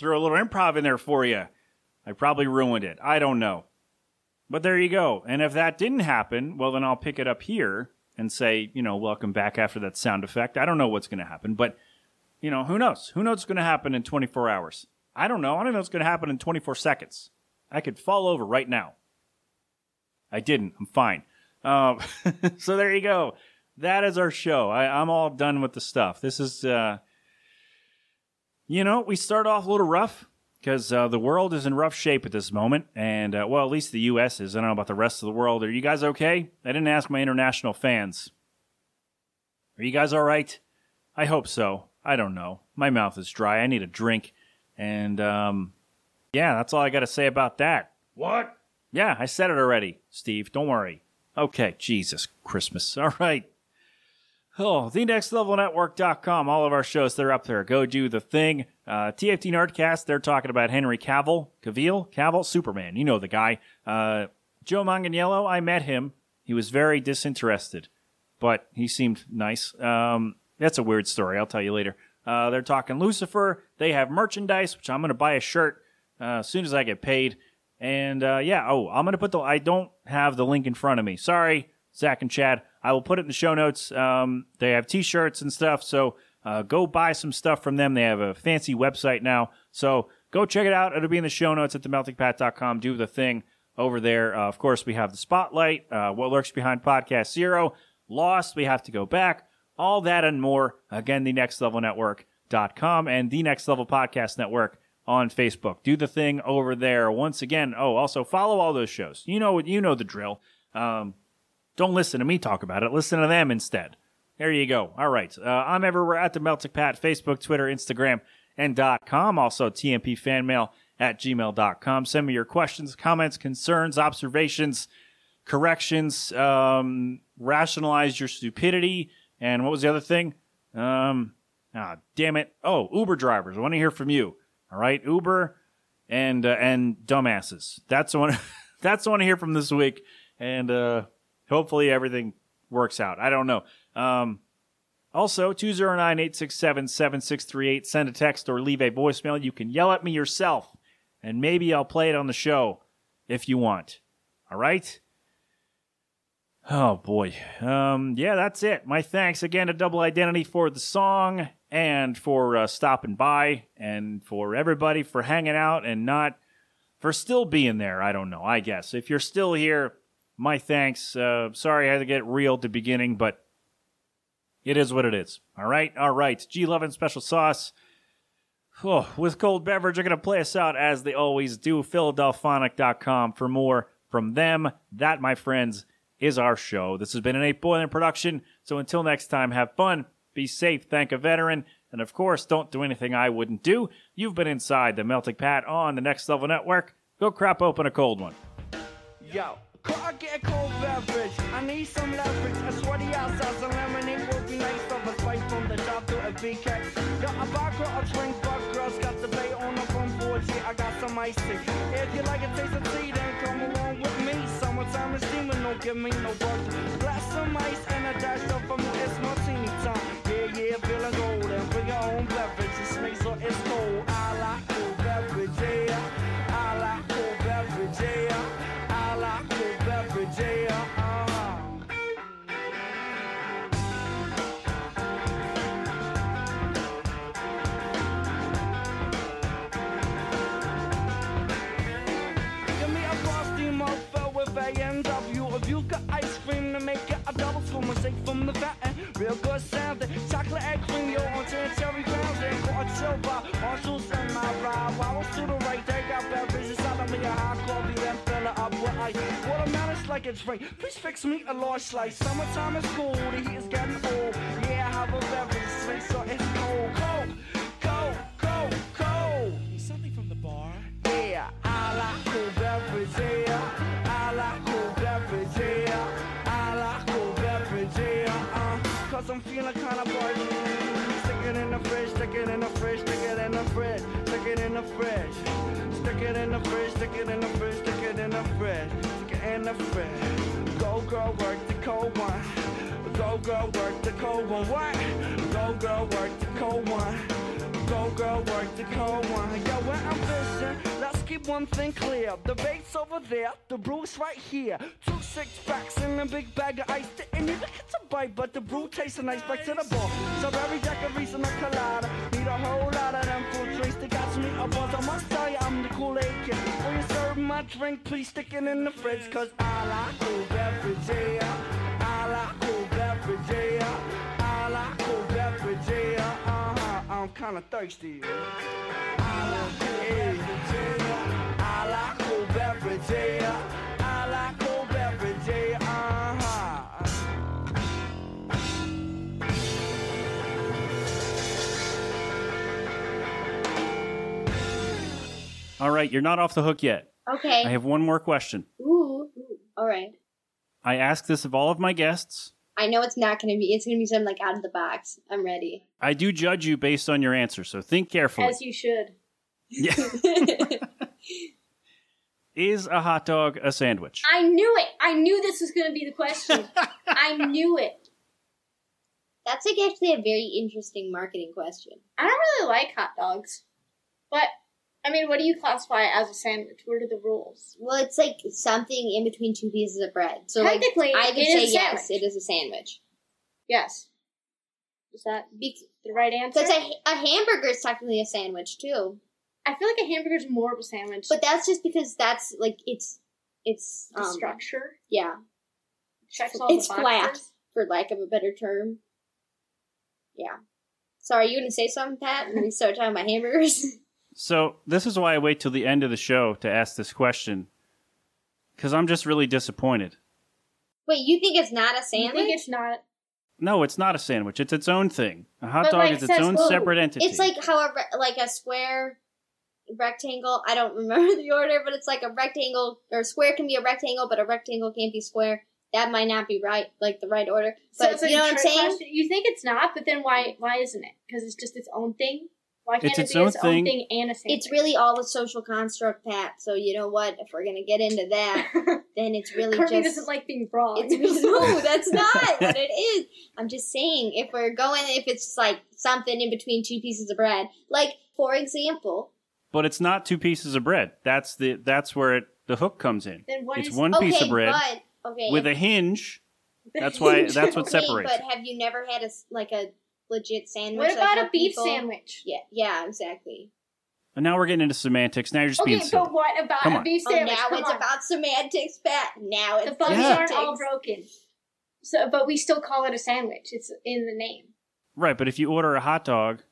Threw a little improv in there for you. I probably ruined it. I don't know. But there you go. And if that didn't happen, well, then I'll pick it up here and say, you know, welcome back after that sound effect. I don't know what's going to happen, but, you know, who knows? Who knows what's going to happen in 24 hours? I don't know. I don't know what's going to happen in 24 seconds. I could fall over right now. I didn't. I'm fine. Um, so there you go. That is our show. I, I'm all done with the stuff. This is, uh, you know, we start off a little rough because uh, the world is in rough shape at this moment. And, uh, well, at least the U.S. is. I don't know about the rest of the world. Are you guys okay? I didn't ask my international fans. Are you guys all right? I hope so. I don't know. My mouth is dry. I need a drink. And um, yeah, that's all I got to say about that. What? Yeah, I said it already, Steve. Don't worry. Okay, Jesus Christmas. All right. Oh, the next level network.com. All of our shows, they're up there. Go do the thing. Uh, TFT Nerdcast, they're talking about Henry Cavill, Cavill, Cavill, Superman. You know the guy. Uh, Joe Manganiello, I met him. He was very disinterested, but he seemed nice. Um, that's a weird story. I'll tell you later. Uh, they're talking Lucifer. They have merchandise, which I'm going to buy a shirt uh, as soon as I get paid. And uh, yeah, oh, I'm going to put the. I don't have the link in front of me. Sorry, Zach and Chad. I will put it in the show notes. Um, they have t shirts and stuff. So uh, go buy some stuff from them. They have a fancy website now. So go check it out. It'll be in the show notes at themeltingpat.com. Do the thing over there. Uh, of course, we have the spotlight, uh, what lurks behind podcast zero, lost. We have to go back. All that and more. Again, the next level network.com and the next level podcast network on Facebook. Do the thing over there. Once again, oh, also follow all those shows. You know what you know the drill. Um, don't listen to me talk about it. Listen to them instead. There you go. All right. Uh, I'm everywhere at the Melting Pat, Facebook, Twitter, Instagram, and .com. Also, TMP fan mail at gmail.com. Send me your questions, comments, concerns, observations, corrections, um, rationalize your stupidity. And what was the other thing? Um, ah, damn it. Oh, Uber drivers. I want to hear from you. All right. Uber and, uh, and dumbasses. That's the one, that's the one to hear from this week. And, uh, hopefully everything works out. I don't know. Um, also, 209 867 7638. Send a text or leave a voicemail. You can yell at me yourself, and maybe I'll play it on the show if you want. All right? Oh, boy. Um, yeah, that's it. My thanks again to Double Identity for the song and for uh, stopping by and for everybody for hanging out and not for still being there. I don't know, I guess. If you're still here, my thanks. Uh, sorry I had to get real at the beginning, but it is what it is. All right, all right. G. Love and Special Sauce. Oh, with cold beverage, are going to play us out as they always do. Philadelphonic.com for more from them. That, my friends, is our show. This has been an 8 Boiling production. So until next time, have fun, be safe, thank a veteran, and of course, don't do anything I wouldn't do. You've been inside the Melting Pat on the Next Level Network. Go crap open a cold one. Yo, I get a cold beverage? I need some leverage. A sweaty outside, some lemonade would be nice. Of a fight from the top to a BK. Got a vodka, a drink, but girls got the bay on the front porch. Yeah, I got some tea. If you like a taste of tea, then come along with me. Summertime is steaming, don't give me no work. Glass some ice and a dash of a it's martini Watermelon's like. Please fix me a large slice. Summertime is cool, the heat is getting old. Yeah, I have a beverage, drink, so it's cold. Cold, cold, cold, cold. Something from the bar. Yeah, I like cool beverage, yeah. I like cool beverage, yeah. I like cool beverage, yeah. Uh, cause I'm feeling kinda bored. Stick it in the fridge, stick it in the fridge, stick it in the fridge, stick it in the fridge. Stick it in the fridge, stick it in the fridge, stick it in the fridge, in the fridge. Go girl, work the cold one. Go girl, work the cold one. What? Go girl, work the cold one. Go girl, work the cold one. Yo, when I'm fishing, let's keep one thing clear. The bait's over there, the brew's right here. Two six packs and a big bag of ice. Didn't even get to bite, but the brew tastes nice. Back to the bar. Strawberry daiquiris and a colada. Need a whole lot of them fruit drinks to catch me a buzz. I must tell you, I'm the Kool-Aid kid. When you serve my drink, please stick it in the fridge. Cause I like cool beverage, yeah. I like cool beverage, yeah. I like cool beverage, yeah. Uh-huh. I'm kinda thirsty. I like beverage, yeah day. I like All right, you're not off the hook yet. Okay. I have one more question. Ooh. ooh. All right. I ask this of all of my guests. I know it's not going to be. It's going to be something like out of the box. I'm ready. I do judge you based on your answer, so think carefully. As you should. Yeah. Is a hot dog a sandwich? I knew it. I knew this was going to be the question. I knew it. That's like actually a very interesting marketing question. I don't really like hot dogs, but I mean, what do you classify as a sandwich? What are the rules? Well, it's like something in between two pieces of bread. So like, Technically, I would say yes, it is a sandwich. Yes. Is that Bec- the right answer? Because a, a hamburger is technically a sandwich too. I feel like a hamburger is more of a sandwich. But that's just because that's like it's it's the um, structure Yeah, checks all it's the flat for lack of a better term. Yeah. Sorry, you gonna say something, Pat? And we start talking about hamburgers. So this is why I wait till the end of the show to ask this question, because I'm just really disappointed. Wait, you think it's not a You sandwich? think it's not? No, it's not a sandwich. It's its own thing. A hot But, dog like, is its says own who? separate entity. It's like how a re- like a square rectangle. I don't remember the order, but it's like a rectangle or a square can be a rectangle, but a rectangle can't be square. That might not be right, like the right order. So But it's a you know what I'm saying? question. You think it's not, but then why? Why isn't it? Because it's just its own thing. Why can't It's it its be own its thing. own thing and a sandwich? It's really all a social construct, Pat. So you know what? If we're gonna get into that, then it's really Kirby just doesn't like being wrong. It's no, that's not what it is. I'm just saying if we're going, if it's like something in between two pieces of bread, like for example, but it's not two pieces of bread. That's the that's where it the hook comes in. Then what it's is- one piece of bread but- okay, with a hinge. That's why that's what okay, separates. But have you never had a s- like a legit sandwich? What about how a beef people- sandwich? Yeah, yeah, exactly. And now we're getting into semantics. Now you're just Okay, being silly. but what about Come a on. beef Oh, sandwich? now Come it's on. about semantics, Pat. Now it's the buns Yeah. aren't all broken. So, but we still call it a sandwich. It's in the name. Right, but if you order a hot dog,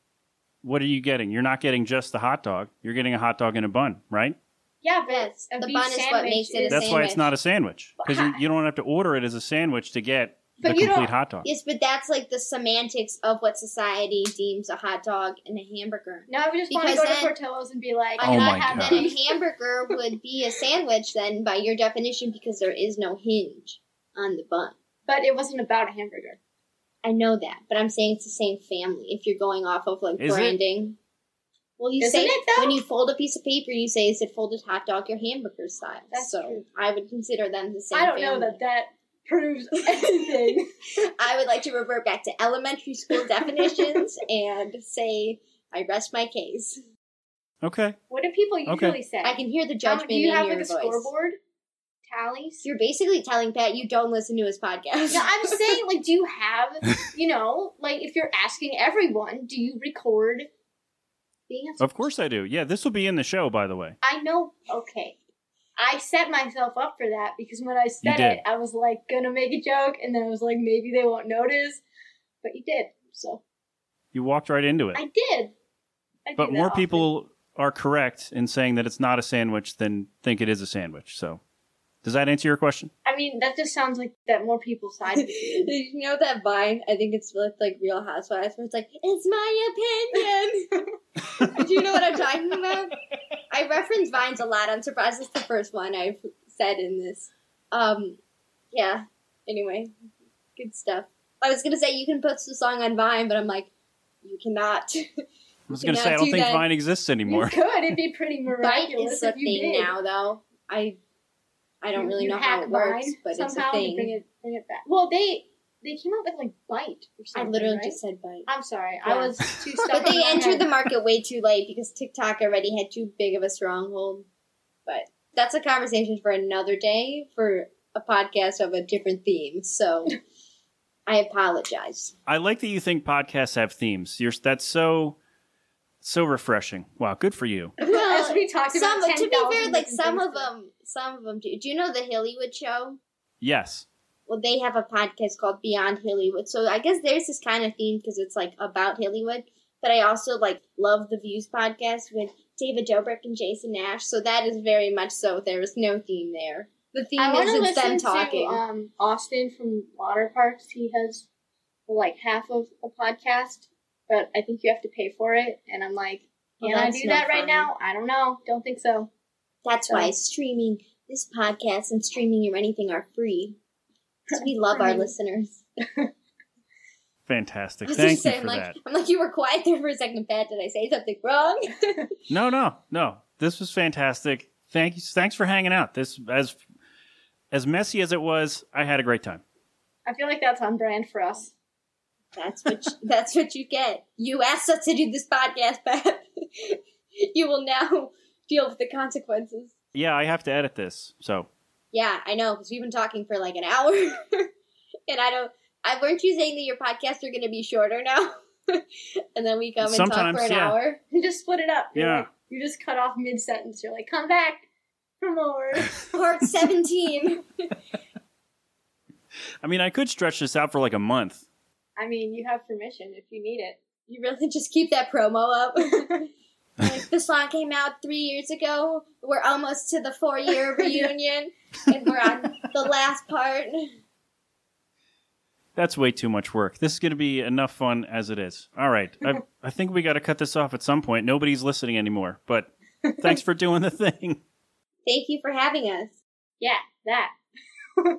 what are you getting? You're not getting just the hot dog. You're getting a hot dog in a bun, right? Yeah, but Yes, a the beef bun is what makes it a sandwich. That's why it's not a sandwich because you, Why? you don't have to order it as a sandwich to get But the you complete don't- hot dog. Yes, but that's like the semantics of what society deems a hot dog and a hamburger. No, we just want to Because go to then- Portillo's and be like, Oh "Can I my have God. Then a hamburger would be a sandwich then by your definition because there is no hinge on the bun. But it wasn't about a hamburger. I know that, but I'm saying it's the same family if you're going off of like Is it? branding. Well, you Isn't say it, when you fold a piece of paper, you say is it folded hot dog or hamburger style. That's so true. I would consider them the same. I don't know that that proves anything. I would like to revert back to elementary school definitions and say I rest my case. Okay. what do people usually Okay. say? I can hear the How- judgment Do you in have your like a voice. scoreboard? Tallies? You're basically telling Pat you don't listen to his podcast. No, I'm saying, like, do you have, you know, like, if you're asking everyone, do you record the answer? Of course I do. Yeah, this will be in the show, by the way. I know, okay. I set myself up for that because when I said it, I was like, gonna make a joke, and then I was like, maybe they won't notice. But you did, so. You walked right into it. I did. I but more often. people are correct in saying that it's not a sandwich than think it is a sandwich. So, does that answer your question? I mean, that just sounds like that more people side you. you know that Vine? I think it's with like Real Housewives where it's like, it's my opinion. Do you know what I'm talking about? I reference Vines a lot. I'm surprised it's the first one I've said in this. Um, yeah. Anyway, good stuff. I was gonna say you can post the song on Vine, but I'm like, you cannot. I was going to say, I don't think Vine exists anymore. You could. It'd be pretty Byte miraculous is a thing did. now, though. I I don't You- really you know how it works, but it's a thing. Bring it, bring it back. Well, they they came out with like Byte or something. I literally right? just said bite. I'm sorry. I was too stuck. But they in entered head. the market way too late because TikTok already had too big of a stronghold. But that's a conversation for another day for a podcast of a different theme. So I apologize. I like that you think podcasts have themes. You're that's so so refreshing. Wow, good for you. As we talked about some, to be 10,000 fair, like some of them, some of them do. Do you know the Hillywood show? Yes. Well, they have a podcast called Beyond Hillywood. So I guess there's this kind of theme because it's like about Hillywood. But I also like love the Views podcast with David Dobrik and Jason Nash. So that is very much so. There is no theme there. The theme I is to it's them talking. to um, Awsten from Waterparks. He has like half of a podcast, but I think you have to pay for it. And I'm like, Well, Can I do no that right fun. now? I don't know. Don't think so. That's So- why streaming this podcast and streaming or anything are free. Because we love our listeners. Fantastic. I was Thank just you saying, for like, that. I'm like, you were quiet there for a second, Pat. Did I say something wrong? No, no, no. This was fantastic. Thank you. Thanks for hanging out. This as as messy as it was, I had a great time. I feel like that's on brand for us. That's what you, that's what you get. You asked us to do this podcast, Pat. you will now deal with the consequences. Yeah, I have to edit this. So Yeah, I know because we've been talking for like an hour, and I don't. I weren't you saying that your podcasts are going to be shorter now? and then we come and talk for an yeah. hour. You just split it up. You're Yeah. like- you just cut off mid sentence. You're like, come back for more. Part seventeen. I mean, I could stretch this out for like a month. I mean, you have permission if you need it. You really just keep that promo up. Like the song came out three years ago. We're almost to the four year reunion, and we're on the last part. That's way too much work. This is going to be enough fun as it is. All right. I, I think we got to cut this off at some point. Nobody's listening anymore. But thanks for doing the thing. Thank you for having us. Yeah, that.